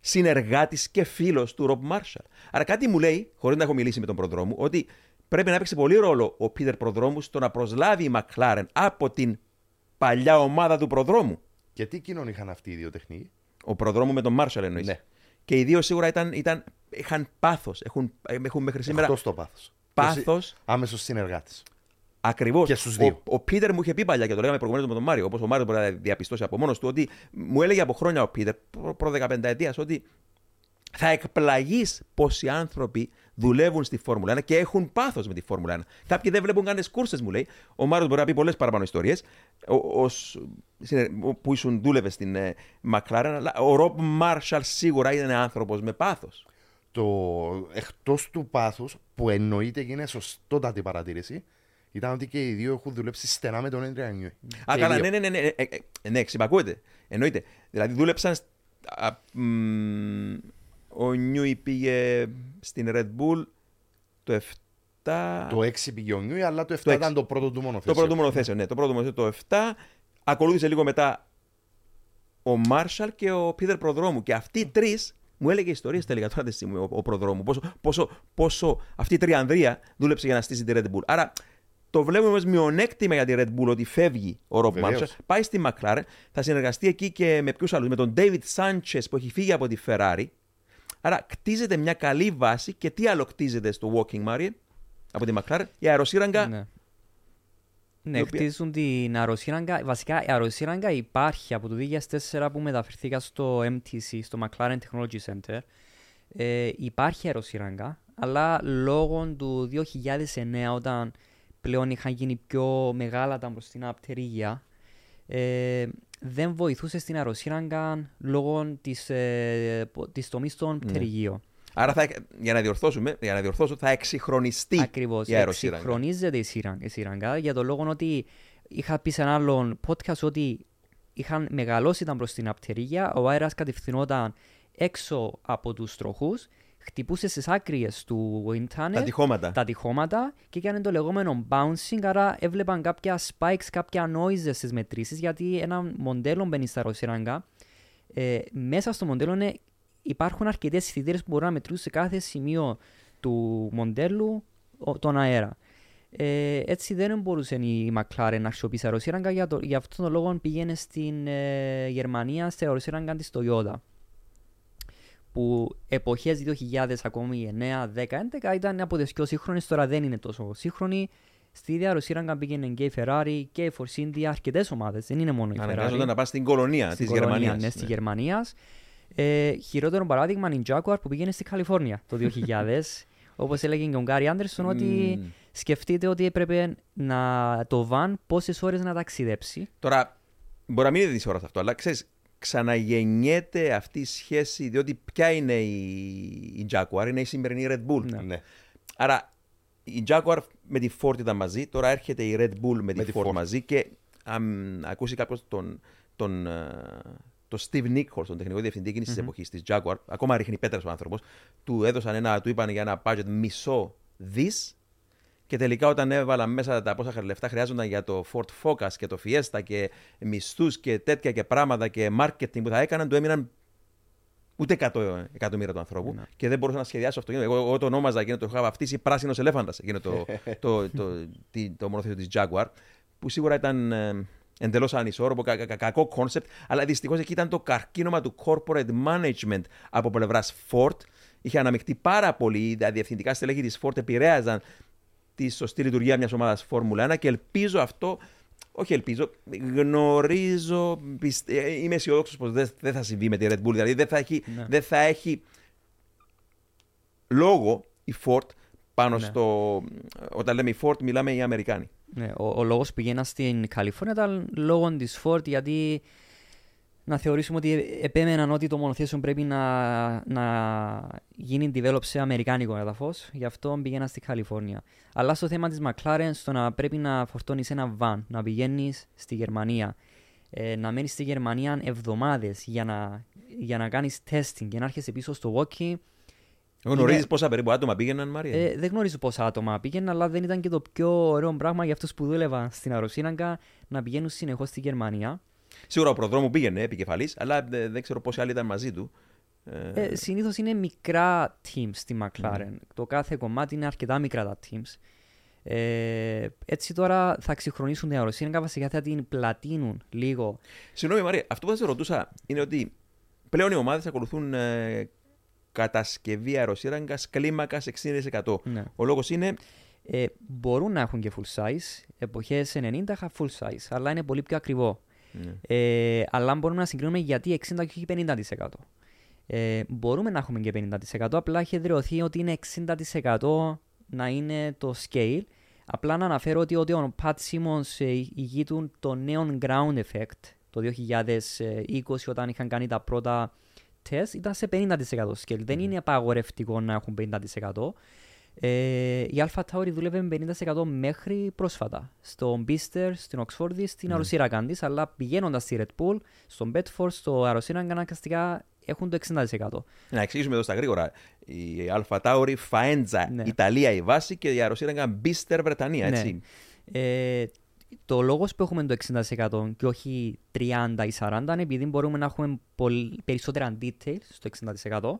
Συνεργάτης και φίλος του Ρομπ Μάρσαλ. Άρα κάτι μου λέει, χωρίς να έχω μιλήσει με τον Προδρόμου, ότι πρέπει να παίξει πολύ ρόλο ο Πίτερ Προδρόμου στο να προσλάβει η Μακλάρεν από την παλιά ομάδα του Προδρόμου. Και τι κοινών είχαν αυτοί οι δύο τεχνικοί. Ο Προδρόμου με τον Μάρσαλ εννοείς. Ναι. Και οι δύο σίγουρα ήταν, ήταν, είχαν πάθος. Έχουν, έχουν μέχρι σήμερα Αυτό το πάθος. πάθος. Άμεσος συνεργάτης. Ακριβώς. Και στους δύο. Ο, ο Πίτερ μου είχε πει παλιά και το λέγαμε προηγουμένως με τον Μάριο. Όπως ο Μάριος μπορεί να διαπιστώσει από μόνος του ότι μου έλεγε από χρόνια ο Πίτερ, προ, προ 15 ετία, ότι θα εκπλαγείς πόσοι άνθρωποι δουλεύουν στη Φόρμουλα 1 και έχουν πάθος με τη Φόρμουλα 1. Κάποιοι δεν βλέπουν καν τι κούρσες, μου λέει. Ο Μάριος μπορεί να πει πολλές παραπάνω ιστορίες που ήσουν δούλευε στην ε, McLaren, αλλά ο Ρομπ Μάρσαλ σίγουρα ήταν άνθρωπος με πάθος. Το εκτός του πάθους που εννοείται και είναι σωστότατη παρατήρηση ήταν ότι και οι δύο έχουν δουλέψει στενά με τον Έντρια Νιούι. Α, Και καλά, οι ναι, δύο. ναι, ναι, ναι, ε, ε, ναι, ξυπακούεται. Εννοείται. Δηλαδή δούλεψαν. σ- α, μ, ο Νιούι πήγε στην Red Bull το 7. Το 6 πήγε ο Νιούι, αλλά το 7 Το έξι. ήταν το πρώτο του μονοθέσιο. Το πρώτο μονοθέσιο, ναι. Το πρώτο μονοθέσιο το 7. Ακολούθησε λίγο μετά ο Μάρσαλ και ο Πίτερ Προδρόμου. Και αυτοί οι τρεις μου έλεγε ιστορίες τελικά τώρα τη στιγμή ο, ο Προδρόμου. Πόσο, πόσο, πόσο αυτή η τριανδρία δούλεψε για να στήσει τη Red Bull. Άρα το βλέπουμε ως μειονέκτημα για τη Red Bull ότι φεύγει ο Ρομπ Βεβαίως. Μάρσαλ, πάει στη McLaren, θα συνεργαστεί εκεί και με ποιους άλλους, με τον David Sanchez που έχει φύγει από τη Ferrari. Άρα κτίζεται μια καλή βάση και τι άλλο κτίζεται στο Walking Marie από τη McLaren, η αεροσύραγγα Ναι. Ναι, η οποία- χτίζουν την αεροσύραγγα. Βασικά η αεροσύραγγα υπάρχει από το 2004 που μεταφερθήκα στο MTC, στο McLaren Technology Center. Ε, υπάρχει αεροσύραγγα, αλλά λόγω του 2009 όταν πλέον είχαν γίνει πιο μεγάλα τα μπροστινά πτερίγια, ε, δεν βοηθούσε στην αεροσύραγγα λόγω της, ε, πο- της τομής των πτερυγίων. Άρα θα, για να διορθώσουμε, για να διορθώσω, θα εξυγχρονιστεί Ακριβώς. η αεροσύραγγα. Εξυγχρονίζεται η σύραγγα, η σύραγγα για το λόγο ότι είχα πει σε ένα άλλο podcast ότι είχαν μεγαλώσει τα μπροστινά πτερίγια, ο αέρας κατευθυνόταν έξω από τους τροχούς, χτυπούσε στις άκριες του internet, Τα τυχώματα. τα τυχώματα και έκανε το λεγόμενο bouncing, άρα έβλεπαν κάποια spikes, κάποια noises στις μετρήσεις, γιατί ένα μοντέλο μπαίνει στα αεροσύραγγα, ε, μέσα στο μοντέλο είναι υπάρχουν αρκετές αισθητήρε που μπορούν να μετρούν σε κάθε σημείο του μοντέλου ο- τον αέρα. Ε, έτσι δεν μπορούσε η McLaren να χρησιμοποιήσει αεροσύραγγα, για, το, για αυτόν τον λόγο πήγαινε στην ε, Γερμανία στη αεροσύραγγα της Toyota που εποχές 2000 ακόμη 9, 10, 11 ήταν από τις πιο σύγχρονες, τώρα δεν είναι τόσο σύγχρονη. Στη ίδια αεροσύραγγα πήγαινε και η Ferrari και η Force India, αρκετές ομάδες, δεν είναι μόνο η Ferrari. Αναγκάζονταν να πάνε στην κολονία Στην της κολονία, Γερμανίας. Ναι, στη Γερμανίας. Ε, χειρότερο παράδειγμα είναι η Jaguar που πήγαινε στη Καλιφόρνια το 2000. Όπως έλεγε και ο Γκάρι Άντερσον ότι Μμμ. σκεφτείτε ότι έπρεπε να, το van πόσες ώρες να ταξιδέψει. Τώρα, μπορεί να μην είναι τη ώρα αυτό, αλλά ξέρεις, ξαναγεννιέται αυτή η σχέση, διότι ποια είναι η, η Jaguar, είναι η σημερινή Red Bull. Ναι. Ναι. Άρα η Jaguar με τη Ford ήταν μαζί, τώρα έρχεται η Red Bull με τη, Με τη Ford, Ford. μαζί και αν ακούσει κάποιος τον, τον, ε, τον Steve Nichols, τον τεχνικό διευθυντή εκείνης της εποχής της Jaguar, ακόμα ρίχνει πέτρα ο άνθρωπος, του έδωσαν ένα, του είπαν για ένα budget μισό δις. Και τελικά όταν έβαλαν μέσα τα πόσα λεφτά χρειάζονταν για το Ford Focus και το Fiesta και μισθούς και τέτοια και πράγματα και marketing που θα έκαναν, του έμειναν ούτε 100 εκατομμύρια του ανθρώπου και δεν μπορούσα να σχεδιάσω αυτό. Εγώ, εγώ το ονόμαζα εκείνο το είχα βαφτίσει πράσινος ελέφαντας εκείνο το, το, το, το, το μονοθέσιο της Jaguar, που σίγουρα ήταν ε, εντελώς ανισόρροπο, κα, κα- κα- κακό concept, αλλά δυστυχώς εκεί ήταν το καρκίνωμα του corporate management από πλευράς Ford. Είχε αναμειχθεί πάρα πολύ, τα διευθυντικά στελέχη της Ford επηρέαζαν τη σωστή λειτουργία μιας ομάδας Φόρμουλα 1 και ελπίζω αυτό. Όχι, ελπίζω. Γνωρίζω. πιστε- ε, Είμαι αισιόδοξος πως δεν, δεν θα συμβεί με τη Red Bull. Δηλαδή δεν θα έχει, Ναι. δεν θα έχει λόγο η Ford πάνω Ναι. στο. Όταν λέμε η Ford, μιλάμε οι Αμερικάνοι. Ναι, ο, ο λόγος που πήγαινα στην Καλιφόρνια ήταν λόγω της Ford γιατί να θεωρήσουμε ότι επέμεναν ότι το μονοθέσιο πρέπει να, να γίνει develop σε αμερικάνικο έδαφος, γι' αυτό πήγαινα στη Καλιφόρνια. Αλλά στο θέμα της McLaren, στο να πρέπει να φορτώνεις ένα van, να πηγαίνεις στη Γερμανία, ε, να μένεις στη Γερμανία εβδομάδες για να, για να κάνεις testing και να έρχεσαι πίσω στο walkie, Γνωρίζεις Είναι- πόσα περίπου άτομα πήγαιναν, Μαρία; ε, δεν γνωρίζω πόσα άτομα πήγαιναν, αλλά δεν ήταν και το πιο ωραίο πράγμα για αυτούς που δούλευαν στην αεροσύναγγα να πηγαίνουν συνεχώς στη Γερμανία. Σίγουρα ο προδρόμου πήγαινε επικεφαλής, αλλά ε, δεν ξέρω πόσοι άλλοι ήταν μαζί του. Ε, Ε, Συνήθως είναι μικρά teams στη McLaren. Το κάθε κομμάτι είναι αρκετά μικρά τα teams. Ε, έτσι τώρα θα ξυγχρονίσουν την αεροσύναγγα, βασικά θα την πλατείνουν λίγο. Συγγνώμη, Μαρία, αυτό που θα σε ρωτούσα είναι ότι πλέον οι ομάδες ακολουθούν ε, κατασκευή αεροσύραγγας κλίμακας 60%. Ναι. Ο λόγος είναι. Ε, μπορούν να έχουν και full size. Εποχές 90 είχα full size, αλλά είναι πολύ πιο ακριβό. Ναι. Ε, αλλά μπορούμε να συγκρίνουμε γιατί 60% και όχι 50%. Ε, μπορούμε να έχουμε και 50%, απλά έχει εδραιωθεί ότι είναι 60% να είναι το scale. Απλά να αναφέρω ότι, ότι ο Pat Simmons ε, ηγείτουν το νέο ground effect το 2020 όταν είχαν κάνει τα πρώτα τεστ ήταν σε 50% scale. Δεν είναι απαγορευτικό να έχουν 50%. Ε, η Alpha Tauri δούλευε με 50% μέχρι πρόσφατα. Στο Bicester, στην Oxford, στην αεροσύραγγα της, αλλά πηγαίνοντας στη Red Bull, στον Bedford, στο αεροσύραγγα αναγκαστικά έχουν το 60%. Να εξηγήσουμε εδώ στα γρήγορα. Η Αλφα Τάουρι, Φαέντζα, Ναι. Ιταλία η βάση και η αεροσύραγγα Μπίστερ, Βρετανία, έτσι. Ναι. Ε, το λόγος που έχουμε το 60% και όχι 30 ή 40 είναι επειδή μπορούμε να έχουμε πολύ, περισσότερα details στο 60%.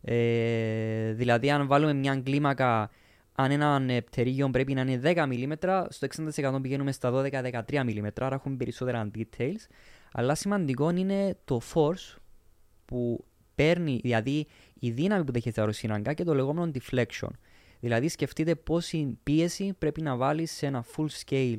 Ε, δηλαδή αν βάλουμε μια κλίμακα αν ένα ε, πτερίγιο πρέπει να είναι 10 mm, στο 60% πηγαίνουμε στα 12-13 mm, άρα έχουμε περισσότερα details. Αλλά σημαντικό είναι το force που παίρνει, δηλαδή η δύναμη που δέχεται αεροσύναγγα και το λεγόμενο deflection. Δηλαδή σκεφτείτε πόση πίεση πρέπει να βάλεις σε ένα full scale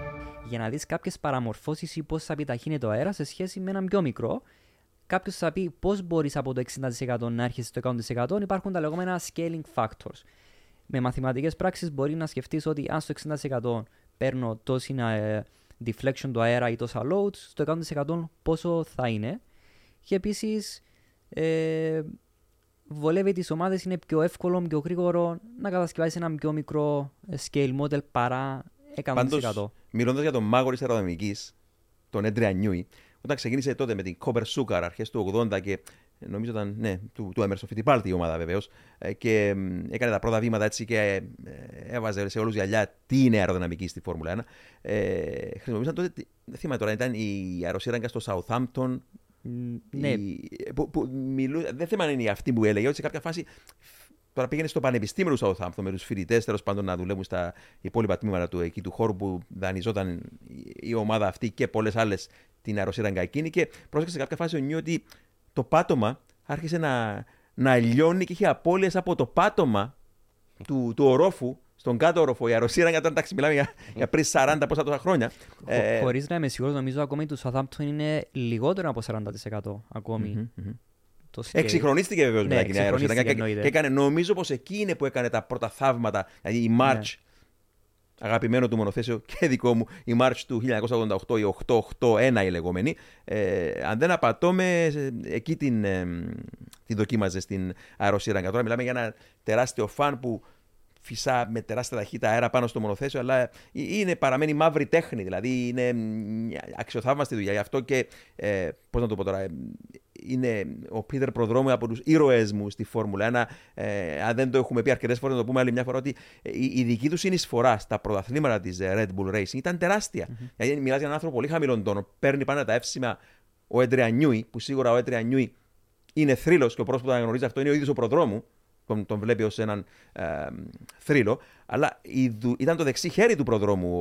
Για να δεις κάποιες παραμορφώσεις ή πώς θα επιταχύνεται ο αέρας σε σχέση με έναν πιο μικρό. Κάποιος θα πει πώς μπορείς από το 60% να έρχεσαι στο 100% υπάρχουν τα λεγόμενα scaling factors. Με μαθηματικές πράξεις μπορεί να σκεφτείς ότι αν στο 60% παίρνω τόση ε, deflection του αέρα ή τόσα loads, στο 100% πόσο θα είναι. Και επίσης ε, βολεύει τις ομάδες, είναι πιο εύκολο, πιο γρήγορο να κατασκευάσεις ένα πιο μικρό ε, scale model παρά 100%. Πάντως, μιλώντας για τον μάγο της αεροδυναμικής, τον Έντρια Νιούι, όταν ξεκίνησε τότε με την Copper Sugar αρχές του 80 και ε, νομίζω ήταν ναι, του, του Emerson Fittipaldi η ομάδα βεβαίως. Και μ, έκανε τα πρώτα βήματα έτσι και ε, ε, έβαζε σε όλους γυαλιά τι είναι αεροδυναμική στη Φόρμουλα 1. Ε, χρησιμοποιούσαν τότε, τι- δεν θυμάμαι τώρα, ήταν η αεροσύραγγα στο Southampton. Μ, Ναι, η- που, που μιλού, δεν θυμάμαι αν είναι αυτή που έλεγε ότι σε κάποια φάση Τώρα πήγαινε στο πανεπιστήμιο του Southampton με τους φοιτητές τέλος πάντων να δουλεύουν στα υπόλοιπα τμήματα του, εκεί, του χώρου που δανειζόταν η- η ομάδα αυτή και πολλές άλλες την αεροσύραγγα εκείνη. Και πρόσεξε σε κάποια φάση ο Νιού ότι το πάτωμα άρχισε να, να λιώνει και είχε απώλειες από το πάτωμα του, του ορόφου στον κάτω όροφο. Η αεροσύραγγα τώρα εντάξει, μιλάμε για, για πριν 40 πόσα τόσα χρόνια. Ε, χω- χωρίς να είμαι σίγουρος, νομίζω ακόμη του Southampton είναι λιγότερο από 40% ακόμη. μμμ, μμμ. Το scale. Εξυγχρονίστηκε βεβαίως Ναι, μετά εκείνη η αεροσύραγγα και, εξυγχρονίστηκε, και εννοείται. έκανε, νομίζω πως εκείνη που έκανε τα πρώτα θαύματα. Δηλαδή η Ναι. March, αγαπημένο του μονοθέσιο και δικό μου, η March του 1988, η 881 η λεγόμενη. Ε, αν δεν απατώμε, ε, εκεί την, ε, την δοκίμαζε στην αεροσύραγγα. Τώρα μιλάμε για ένα τεράστιο φαν που φυσά με τεράστια ταχύτητα αέρα πάνω στο μονοθέσιο, αλλά είναι, παραμένει μαύρη τέχνη. Δηλαδή είναι μια αξιοθαύμαστη δουλειά. Γι' αυτό και. Ε, Πώς να το πω τώρα. ε, είναι ο Πίτερ προδρόμου από τους ήρωές μου στη Φόρμουλα 1. Ε, αν δεν το έχουμε πει αρκετές φορές, να το πούμε άλλη μια φορά ότι ε, η, η δική τους συνεισφορά στα πρωταθλήματα της Red Bull Racing ήταν τεράστια. Δηλαδή, μιλάς για έναν άνθρωπο πολύ χαμηλών τόνων. Παίρνει πάνω τα εύσημα ο Έντρια Νιούι, που σίγουρα ο Έντρια Νιούι είναι θρύλος και ο πρόσωπος που τα γνωρίζει αυτό είναι ο ίδιος ο προδρόμου. Τον, τον βλέπει ως έναν ε, θρύλο. Αλλά η δου- ήταν το δεξί χέρι του προδρόμου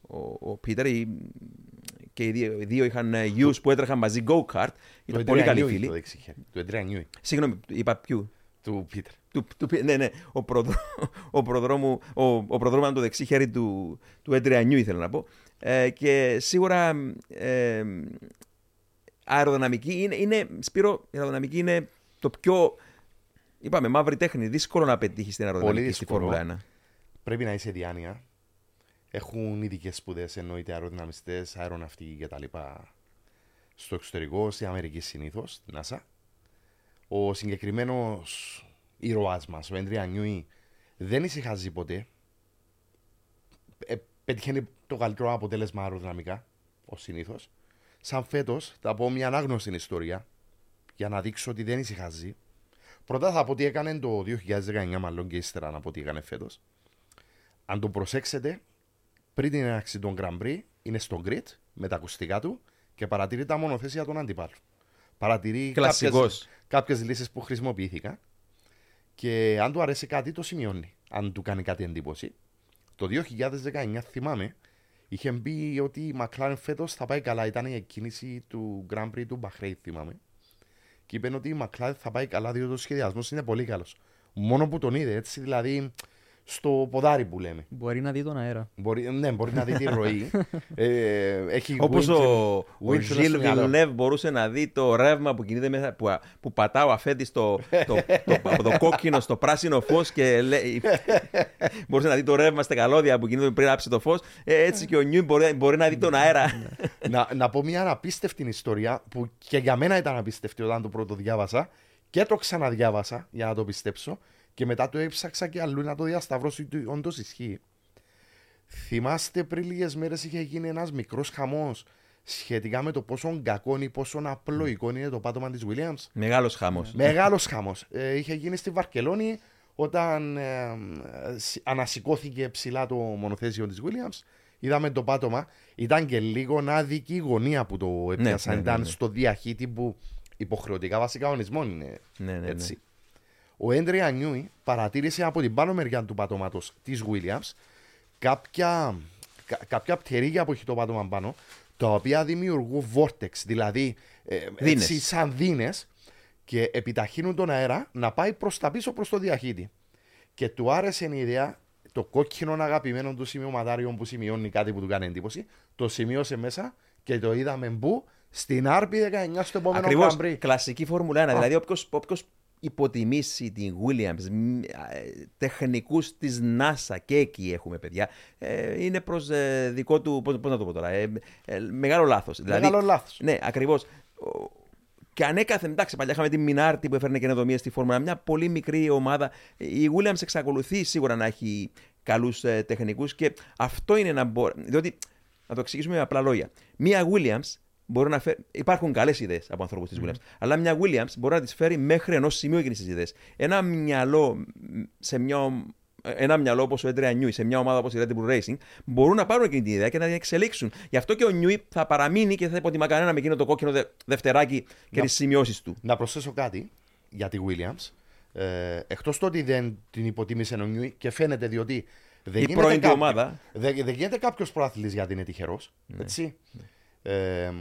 ο, ο, ο Πίτερ. η- και οι δύο, οι δύο είχαν γιους που έτρεχαν μαζί go-kart. Ήταν πολύ καλοί φίλοι. Το δεξί χέρι. Του Εντρέα Νιούι. Συγγνώμη, είπα ποιου; Του Πίτερ. Του, του, ναι, ναι. Ο, προδρό, ο, προδρόμου, ο, ο προδρόμου ήταν το δεξί χέρι του, του Έντρια Νιού, ήθελα να πω. Ε, και σίγουρα ε, αεροδυναμική είναι, είναι, Σπύρο, η αεροδυναμική είναι το πιο, είπαμε, μαύρη τέχνη. Δύσκολο να πετύχεις την αεροδυναμική στη δύσκολο. Φόρμουλα 1. Πρέπει να είσαι διάνοια. Έχουν ειδικέ σπουδές, εννοείται αεροδυναμιστές, αεροναυτικοί κτλ. Στο εξωτερικό, στην Αμερική συνήθως, στην NASA. Ο συγκεκριμένος ήρωάς μας, ο Έντρια Νιούι, δεν ησυχάζει ποτέ. Ε, πετυχαίνει το καλύτερο αποτέλεσμα αεροδυναμικά, ως συνήθως. Σαν φέτος, θα πω μια ανάγνωστη ιστορία για να δείξω ότι δεν ησυχάζει. Πρώτα θα πω τι έκανε το 2019, μάλλον και ύστερα να πω τι έκανε φέτος. Αν το προσέξετε, πριν την έναρξη των Grand Prix, είναι στο grid με τα ακουστικά του και παρατηρεί τα μονοθέσια των αντιπάλων. Παρατηρεί Κλασικός. κάποιες λύσεις που χρησιμοποιήθηκαν και αν του αρέσει κάτι, το σημειώνει. Αν του κάνει κάτι εντύπωση. Το 2019, θυμάμαι, είχε πει ότι η McLaren φέτος θα πάει καλά. Ήταν η εκκίνηση του Grand Prix του Bahrain, θυμάμαι. Και είπε ότι η McLaren θα πάει καλά διότι ο σχεδιασμός είναι πολύ καλός. Μόνο που τον είδε, έτσι δηλαδή στο ποδάρι που λέμε. Μπορεί να δει τον αέρα. Μπορεί, ναι, μπορεί να δει τη ροή. ε, έχει Όπως windshield- ο, ο windshield Ζιλ στο μυαλό. Βιλνεύ μπορούσε να δει το ρεύμα που κινείται μέσα, που, που πατά ο αφέντη το, το, το, από το κόκκινο στο πράσινο φως και λέει. μπορούσε να δει το ρεύμα στα καλώδια που κινείται πριν άψει το φως. έτσι και ο Νιου μπορεί, μπορεί να δει τον αέρα. να, να πω μια απίστευτη ιστορία που και για μένα ήταν απίστευτη όταν το πρώτο διάβασα και το ξαναδιάβασα για να το πιστέψω και μετά το έψαξα και αλλού να το διασταυρώσω ότι όντως ισχύει. Θυμάστε πριν λίγες μέρες είχε γίνει ένας μικρός χαμός σχετικά με το πόσο κακό ή πόσο απλό εικόνη είναι το πάτωμα της Williams; Μεγάλος χάμο. Μεγάλος χαμός. Ε, είχε γίνει στη Βαρκελόνη όταν ε, σ- ανασηκώθηκε ψηλά το μονοθέσιο της Williams. Είδαμε το πάτωμα. Ήταν και λίγο άδικη η γωνία που το έπιασαν. ναι, ναι, Ήταν ναι. στο διαχύτη που υποχρεωτικά βασικά αγωνισμών είναι. Ναι, ναι, ναι. έτσι. Ο Έντρια Νιούι παρατήρησε από την πάνω μεριά του πατώματος της Williams κάποια, κα- κάποια πτερίγια που έχει το πάτωμα πάνω, τα οποία δημιουργούν vortex, δηλαδή ε, Δίνες. έτσι σαν δίνες και επιταχύνουν τον αέρα να πάει προς τα πίσω προς το διαχύτη. Και του άρεσε η ιδέα το κόκκινο αγαπημένο του σημειωματάριο που σημειώνει κάτι που του κάνει εντύπωση, το σημείωσε μέσα και το είδαμε μπου στην RP19 στο επόμενο Ακριβώς. Grand Prix. Κλασική Φόρμουλα 1. Δηλαδή, όποιος υποτιμήσει την Williams, τεχνικούς της NASA και εκεί έχουμε παιδιά, ε, είναι προς δικό του. Πώς να το πω τώρα. ε, ε, μεγάλο λάθος. Δηλαδή, Μεγάλο λάθος. Ναι, ακριβώς. Και ανέκαθεν, εντάξει, παλιά είχαμε τη Μινάρτη που έφερνε καινοτομίες στη Φόρμουλα, μια πολύ μικρή ομάδα. Η Williams εξακολουθεί σίγουρα να έχει καλούς ε, τεχνικούς και αυτό είναι να μπορεί. Διότι, να το εξηγήσουμε με απλά λόγια. Μία Williams μπορεί να φέρει. Υπάρχουν καλές ιδέες από ανθρώπους της Williams. Αλλά μια Williams μπορεί να τις φέρει μέχρι ενός σημείου εκείνε τις ιδέες. Ένα μυαλό σε μια ένα μυαλό όπως ο Έντρεα Νιούι σε μια ομάδα όπως η Red Bull Racing μπορούν να πάρουν εκείνη την ιδέα και να την εξελίξουν. Γι' αυτό και ο Νιούι θα παραμείνει και δεν θα υποτιμά κανένα με εκείνο το κόκκινο δε, δευτεράκι και τις σημειώσεις του. Να προσθέσω κάτι για τη Williams. Ε, Εκτός το ότι δεν την υποτίμησε ο Νιούι και φαίνεται διότι. Δεν η πρώην κάποιο, ομάδα. Δεν, δεν γίνεται κάποιος προάθλη γιατί είναι τυχερός. Ναι. Έτσι. Ναι. Ε,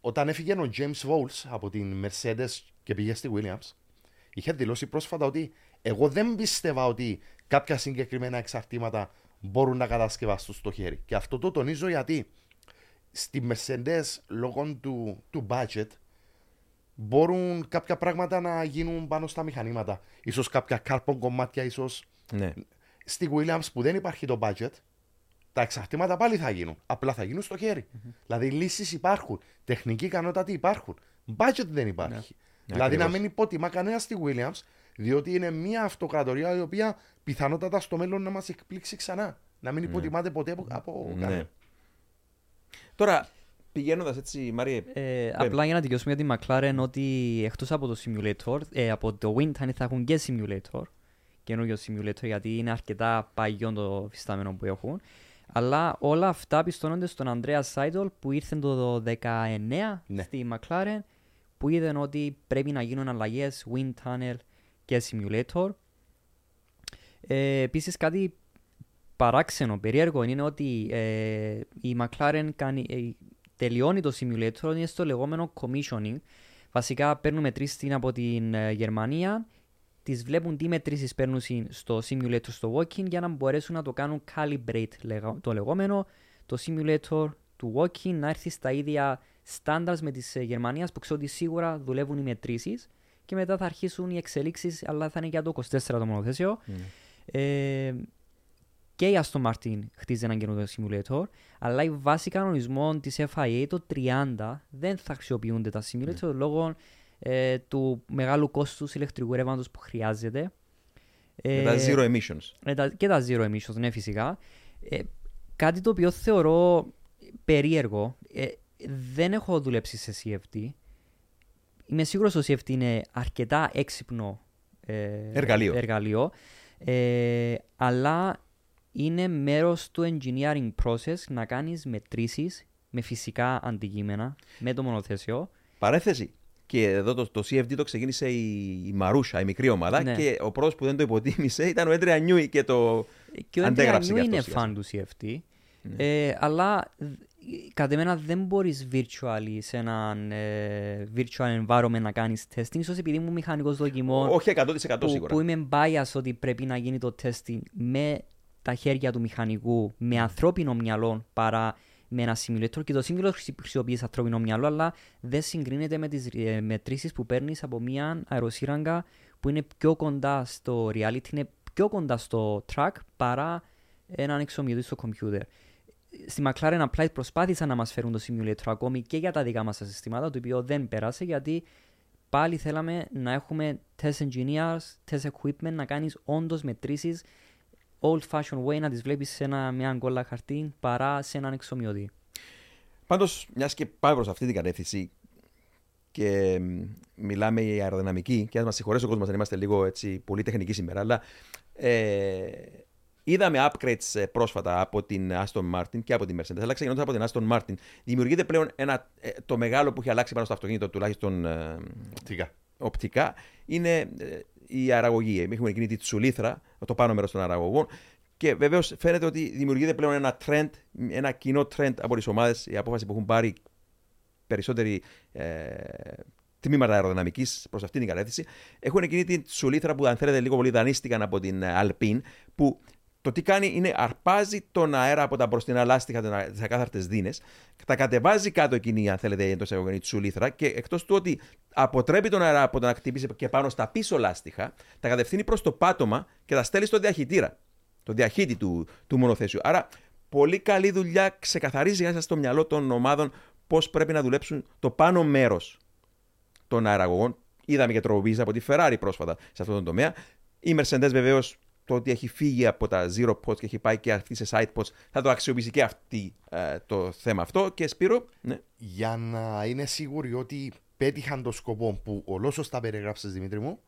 όταν έφυγε ο James Walls από την Mercedes και πήγε στη Williams, είχε δηλώσει πρόσφατα ότι εγώ δεν πίστευα ότι κάποια συγκεκριμένα εξαρτήματα μπορούν να κατασκευαστούν στο χέρι. Και αυτό το τονίζω γιατί στη Mercedes λόγω του, του budget μπορούν κάποια πράγματα να γίνουν πάνω στα μηχανήματα. Ίσως κάποια carbon κομμάτια, ίσως... Ναι. Στη Williams που δεν υπάρχει το budget, τα εξαρτήματα πάλι θα γίνουν. Απλά θα γίνουν στο χέρι. Mm-hmm. Δηλαδή λύσεις υπάρχουν. Τεχνική ικανότητα υπάρχουν. Budget δεν υπάρχει. Ναι. Δηλαδή Ακριβώς. να μην υπότιμα κανένας στη Williams, διότι είναι μια αυτοκρατορία η οποία πιθανότατα στο μέλλον να μας εκπλήξει ξανά. Να μην ναι. υποτιμάται ποτέ από, από ναι. κανένα. Τώρα, πηγαίνοντας έτσι, Μαρία. Ε, απλά για να τελειώσουμε για τη McLaren, ότι εκτός από το simulator, ε, από το Wind θα έχουν και simulator. Καινούριο simulator, γιατί είναι αρκετά παγιό το φυστάμενο που έχουν. Αλλά όλα αυτά πιστώνονται στον Ανδρέας Σάιτολ που ήρθε το 19 ναι. στη McLaren που είδαν ότι πρέπει να γίνουν αλλαγές wind tunnel και simulator. Ε, Επίσης κάτι παράξενο, περίεργο είναι ότι ε, η McLaren κάνει, ε, τελειώνει το simulator είναι στο λεγόμενο commissioning. Βασικά παίρνουμε μετρήσει από την ε, Γερμανία τις βλέπουν τι μετρήσεις παίρνουν στο simulator στο walking για να μπορέσουν να το κάνουν calibrate το λεγόμενο το simulator του walking να έρθει στα ίδια standards με της ε, Γερμανίας που ξέρω ότι σίγουρα δουλεύουν οι μετρήσεις και μετά θα αρχίσουν οι εξελίξεις, αλλά θα είναι για το 24 το μονοθέσιο. Mm. Ε, και η Aston Martin χτίζει ένα καινούργιο simulator, αλλά η βάση κανονισμών της FIA το 30 δεν θα χρησιμοποιούνται τα simulator mm. λόγω ε, του μεγάλου κόστου ηλεκτρικού ρεύματο που χρειάζεται. Ε, τα zero emissions. Ε, τα, και τα zero emissions, ναι, φυσικά. Ε, κάτι το οποίο θεωρώ περίεργο. Ε, δεν έχω δουλέψει σε CFD. Είμαι σίγουρος ότι το CFD είναι αρκετά έξυπνο ε, εργαλείο. εργαλείο ε, αλλά είναι μέρος του engineering process να κάνεις μετρήσεις με φυσικά αντικείμενα, με το μονοθέσιο. Παρέθεση. Και εδώ το, το CFD το ξεκίνησε η, η Μαρούσα, η μικρή ομάδα. Ναι. Και ο πρώτος που δεν το υποτίμησε ήταν ο Έντρια Νιούι και το και ο Έντρια Νιούι είναι φαν του CFD. Ναι. Ε, αλλά κατά μένα δεν μπορείς virtually σε έναν ε, virtual environment να κάνεις testing. ίσως επειδή είμαι μηχανικός δοκιμών. Όχι 100% που, σίγουρα. Που είμαι bias ότι πρέπει να γίνει το testing με τα χέρια του μηχανικού, με ανθρώπινο μυαλό παρά με ένα simulator και το simulator χρησιμοποιείς ανθρώπινο μυαλό, αλλά δεν συγκρίνεται με τις ε, μετρήσεις που παίρνεις από μια αεροσύραγγα που είναι πιο κοντά στο reality, είναι πιο κοντά στο track παρά έναν εξομοιωτή στο computer. Στη McLaren απλά προσπάθησαν να μας φέρουν το simulator ακόμη και για τα δικά μας συστήματα, το οποίο δεν πέρασε γιατί πάλι θέλαμε να έχουμε test engineers, test equipment, να κάνεις όντως μετρήσεις old fashioned way να τις βλέπεις σε ένα, μια γκόλα χαρτί παρά σε έναν εξομοιωτή. Πάντως, μιας και πάμε προς αυτή την κατεύθυνση και μιλάμε για αεροδυναμική, και ας μας συγχωρέσει ο κόσμος αν είμαστε λίγο έτσι, πολύ τεχνικοί σήμερα, αλλά ε, είδαμε upgrades ε, πρόσφατα από την Aston Martin και από την Mercedes. Αλλά ξεκινώντας από την Aston Martin, δημιουργείται πλέον ένα, ε, το μεγάλο που έχει αλλάξει πάνω στο αυτοκίνητο, τουλάχιστον ε, οπτικά. οπτικά, είναι ε, η αραγωγή. Έχουμε εκείνη τη τσουλήθρα, το πάνω μέρος των αραγωγών. Και βεβαίως φαίνεται ότι δημιουργείται πλέον ένα trend, ένα κοινό trend από τις ομάδες, η απόφαση που έχουν πάρει περισσότεροι ε, τμήματα αεροδυναμικής προς αυτήν την κατεύθυνση. Έχουν εκείνη τη τσουλήθρα που, αν θέλετε, λίγο πολύ δανείστηκαν από την Alpine, που το τι κάνει είναι αρπάζει τον αέρα από τα μπροστινά λάστιχα, τις ακάθαρτες δίνες, τα κατεβάζει κάτω εκείνη, αν θέλετε, εντός εισαγωγικών τσουλήθρα και εκτός του ότι αποτρέπει τον αέρα από το να χτυπήσει και πάνω στα πίσω λάστιχα, τα κατευθύνει προς το πάτωμα και τα στέλνει στο διαχυτήρα, το διαχύτη του, του μονοθέσιου. Άρα, πολύ καλή δουλειά ξεκαθαρίζει μέσα στο μυαλό των ομάδων πώς πρέπει να δουλέψουν το πάνω μέρος των αεραγωγών. Είδαμε και τροποποίηση από τη Ferrari πρόσφατα σε αυτόν τον τομέα. Η Mercedes βεβαίως το ότι έχει φύγει από τα zero pods και έχει πάει και αυτή σε side pods θα το αξιοποιήσει και αυτή ε, το θέμα αυτό. Και Σπύρο, ναι. Για να είναι σίγουροι ότι πέτυχαν το σκοπό που ολόσο τα περιγράψει, Δημήτρη μου,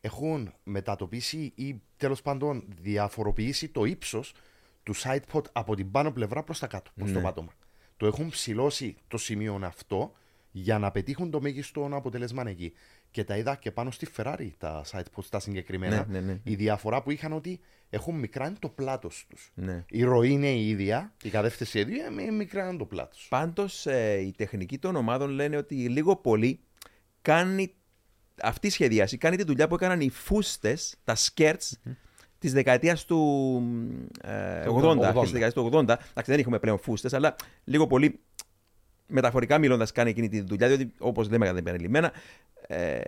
έχουν μετατοπίσει ή τέλος πάντων διαφοροποιήσει το ύψος του side pod από την πάνω πλευρά προς τα κάτω, προς το Ναι. πάτωμα. Το έχουν ψηλώσει το σημείο αυτό για να πετύχουν το μέγιστο αποτέλεσμα εκεί. Και τα είδα και πάνω στη Ferrari τα side pods τα συγκεκριμένα. Ναι, ναι, ναι. Η διαφορά που είχαν ότι έχουν μικράνει το πλάτος τους. ναι. Η ροή είναι η ίδια, η κατεύθυνση η ίδια, με μικράνει το πλάτος. Πάντως ε, η τεχνική των ομάδων λένε ότι λίγο πολύ κάνει αυτή η σχεδίαση κάνει τη δουλειά που έκαναν οι φούστες, τα skirts της δεκαετίας του ε, 80. 80. αρχές της δεκαετίας του 80. Εντάξει, δεν έχουμε πλέον φούστες, αλλά λίγο πολύ μεταφορικά μιλώντας κάνει εκείνη τη δουλειά, διότι όπως λέμε κατά επανειλημμένα, ε,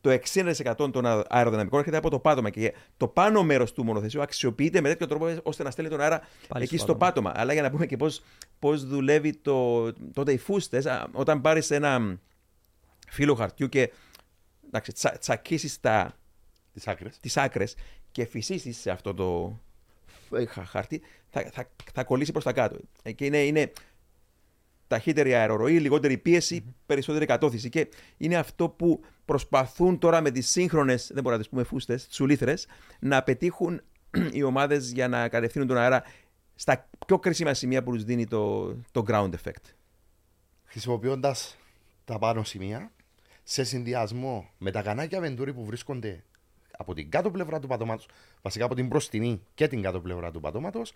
το 60% των αε- αεροδυναμικών έρχεται από το πάτωμα και το πάνω μέρος του μονοθεσίου αξιοποιείται με τέτοιο τρόπο ώστε να στέλνει τον αέρα Πάλι εκεί στο στο πάτωμα. Αλλά για να πούμε και πώς πώς δουλεύει το, τότε οι φούστες, όταν πάρεις ένα φύλλο χαρτιού και εντάξει, τσα, τσακίσεις τα, Τις άκρες. τις άκρες και φυσήσεις σε αυτό το ε, χα- χαρτί, θα, θα, θα κολλήσει προς τα κάτω. Ε, Και είναι, είναι ταχύτερη αεροροή, λιγότερη πίεση, περισσότερη κατώθηση. Και είναι αυτό που προσπαθούν τώρα με τις σύγχρονες, δεν μπορούμε να τις πούμε φούστες, τσουλήθρες, να πετύχουν οι ομάδες για να κατευθύνουν τον αέρα στα πιο κρίσιμα σημεία που τους δίνει το, το ground effect. Χρησιμοποιώντας τα πάνω σημεία σε συνδυασμό με τα κανάκια βεντούρι που βρίσκονται από την κάτω πλευρά του πατώματος, βασικά από την μπροστινή και την κάτω πλευρά του πατώματος,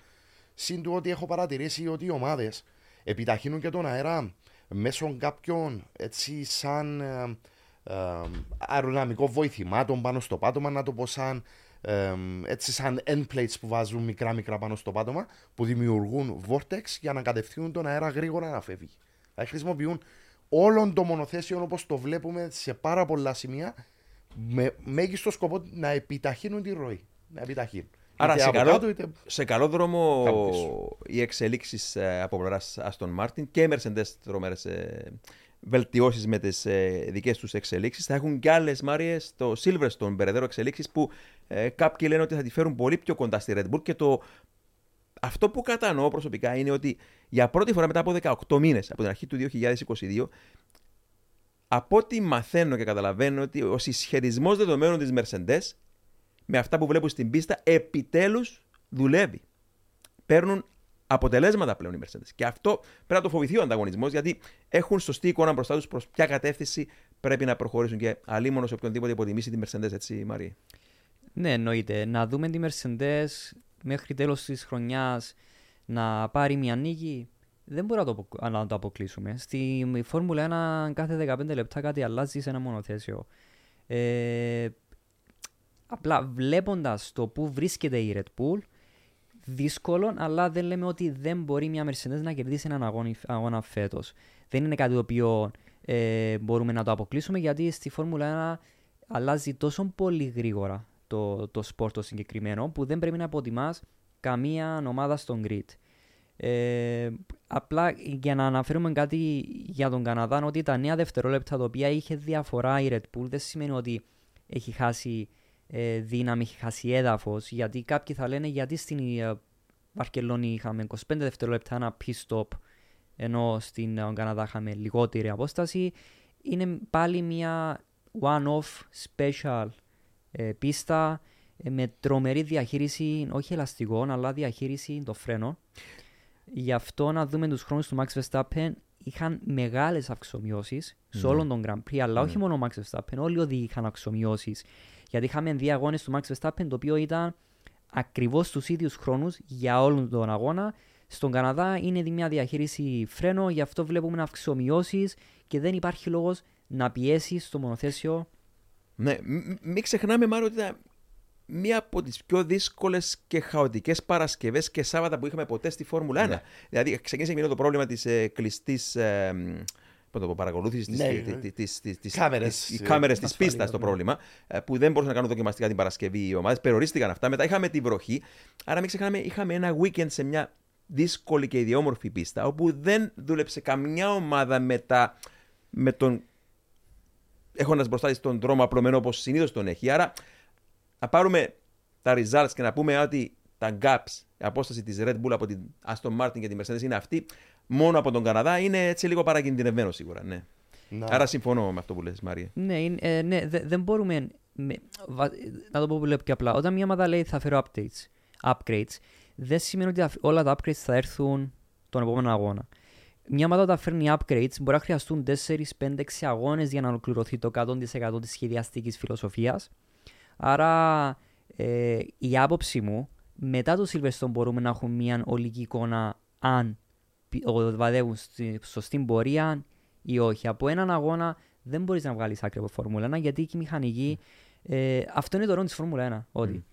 συν του ότι έχω παρατηρήσει ότι οι ομάδες επιταχύνουν και τον αέρα μέσω κάποιων έτσι σαν ε, ε, αεροδυναμικών βοηθημάτων πάνω στο πάτωμα, να το πω σαν ε, έτσι σαν end plates που βάζουν μικρά μικρά πάνω στο πάτωμα που δημιουργούν vortex για να κατευθύνουν τον αέρα γρήγορα να φεύγει. Δηλαδή χρησιμοποιούν όλον το μονοθέσιο όπως το βλέπουμε σε πάρα πολλά σημεία με μέγιστο σκοπό να επιταχύνουν τη ροή. Να επιταχύνουν. Άρα Είτε σε από καλό, κάτω, είτε- σε καλό δρόμο από πίσω. οι εξελίξεις από πλευράς Aston Martin και οι Mercedes τρομερές βελτιώσεις με τις δικές τους εξελίξεις. Θα έχουν και άλλες Μάριε στο Silverstone περαιτέρω εξελίξεις που ε, κάποιοι λένε ότι θα τη φέρουν πολύ πιο κοντά στη Red Bull και το. Αυτό που κατανοώ προσωπικά είναι ότι για πρώτη φορά μετά από 18 μήνες από την αρχή του 2022 από ό,τι μαθαίνω και καταλαβαίνω ότι ο συσχετισμός δεδομένων της Mercedes με αυτά που βλέπουν στην πίστα επιτέλους δουλεύει. Παίρνουν αποτελέσματα πλέον οι Mercedes. Και αυτό πρέπει να το φοβηθεί ο ανταγωνισμός, γιατί έχουν σωστή εικόνα μπροστά τους προς ποια κατεύθυνση πρέπει να προχωρήσουν. Και αλίμονος σε οποιονδήποτε υποτιμήσει τη Mercedes, έτσι, Μαρία. Ναι, εννοείται. Να δούμε τη Mercedes μέχρι τέλος της χρονιάς να πάρει μια νίκη. Δεν μπορούμε να το, απο- να το αποκλείσουμε. Στη Φόρμουλα 1 κάθε 15 λεπτά κάτι αλλάζει σε ένα μονοθέσιο. Ε, απλά βλέποντας το που βρίσκεται η Red Bull, δύσκολο, αλλά δεν λέμε ότι δεν μπορεί μια Mercedes να κερδίσει έναν αγώνα, αγώνα φέτος. Δεν είναι κάτι το οποίο ε, μπορούμε να το αποκλείσουμε, γιατί στη Φόρμουλα 1 αλλάζει τόσο πολύ γρήγορα το, το σπορ το συγκεκριμένο, που δεν πρέπει να αποτιμάς καμία ομάδα στον grid. Ε, απλά για να αναφέρουμε κάτι για τον Καναδά, ότι τα νέα δευτερόλεπτα τα οποία είχε διαφορά η Red Bull δεν σημαίνει ότι έχει χάσει ε, δύναμη, έχει χάσει έδαφος. Γιατί κάποιοι θα λένε γιατί στην ε, Βαρκελόνη είχαμε 25 δευτερόλεπτα ένα pit stop, ενώ στην ε, Καναδά είχαμε λιγότερη απόσταση. Είναι πάλι μια one-off special ε, πίστα ε, με τρομερή διαχείριση, όχι ελαστικών, αλλά διαχείριση των φρένων. Γι' αυτό να δούμε τους χρόνους του Max Verstappen είχαν μεγάλες αυξομοιώσεις σε όλον τον Grand Prix, αλλά όχι μόνο ο Max Verstappen, όλοι οι οδηγοί είχαν αυξομοιώσεις. Γιατί είχαμε δύο αγώνες του Max Verstappen, το οποίο ήταν ακριβώς τους ίδιους χρόνους για όλον τον αγώνα. Στον Καναδά είναι μια διαχείριση φρένο, γι' αυτό βλέπουμε αυξομοιώσεις και δεν υπάρχει λόγος να πιέσεις στο μονοθέσιο Ναι, μ- μην ξεχνάμε, Μάριο, ότι ήταν μία από τις πιο δύσκολες και χαοτικές Παρασκευές και Σάββατα που είχαμε ποτέ στη Φόρμουλα 1. Ναι. Δηλαδή, ξεκίνησε με το πρόβλημα της ε, κλειστής. Ε, Πώ το πω, παρακολούθηση τη. Ναι, κάμερες, Οι ε, κάμερες της ασφαλείας, πίστα το ναι. πρόβλημα, ε, που δεν μπορούσαν να κάνουν δοκιμαστικά την Παρασκευή οι ομάδες. Περιορίστηκαν αυτά. Μετά είχαμε τη βροχή. Άρα, μην ξεχνάμε, είχαμε ένα weekend σε μια δύσκολη και ιδιόμορφη πίστα, όπου δεν δούλεψε καμιά ομάδα με, τα, με τον έχοντας μπροστά της τον δρόμο απλωμένο όπως συνήθως τον έχει. Άρα, να πάρουμε τα results και να πούμε ότι τα gaps, η απόσταση της Red Bull από την Aston Martin και τη Mercedes είναι αυτή, μόνο από τον Καναδά είναι έτσι λίγο παρακινδυνευμένο σίγουρα. Ναι. Να- Άρα συμφωνώ με αυτό που λες Μαρία. Ναι, είναι- ε, ναι δε- δεν μπορούμε. με- βα- να το πω πολύ πιο απλά. Όταν μια ομάδα λέει θα φέρω updates, upgrades, δεν σημαίνει ότι τα- όλα τα upgrades θα έρθουν τον επόμενο αγώνα. Μια ομάδα όταν φέρνει upgrades μπορεί να χρειαστούν 4, 5, 6 αγώνες για να ολοκληρωθεί το 100% της σχεδιαστικής φιλοσοφίας. Άρα ε, η άποψη μου, μετά το Silverstone μπορούμε να έχουμε μια ολική εικόνα αν πι- οδεύουν στη σωστή πορεία ή όχι. Από έναν αγώνα δεν μπορείς να βγάλεις άκρη από Φόρμουλα 1 γιατί και η μηχανική. Ε, αυτό είναι το ρόλο της Φόρμουλα 1. Ότι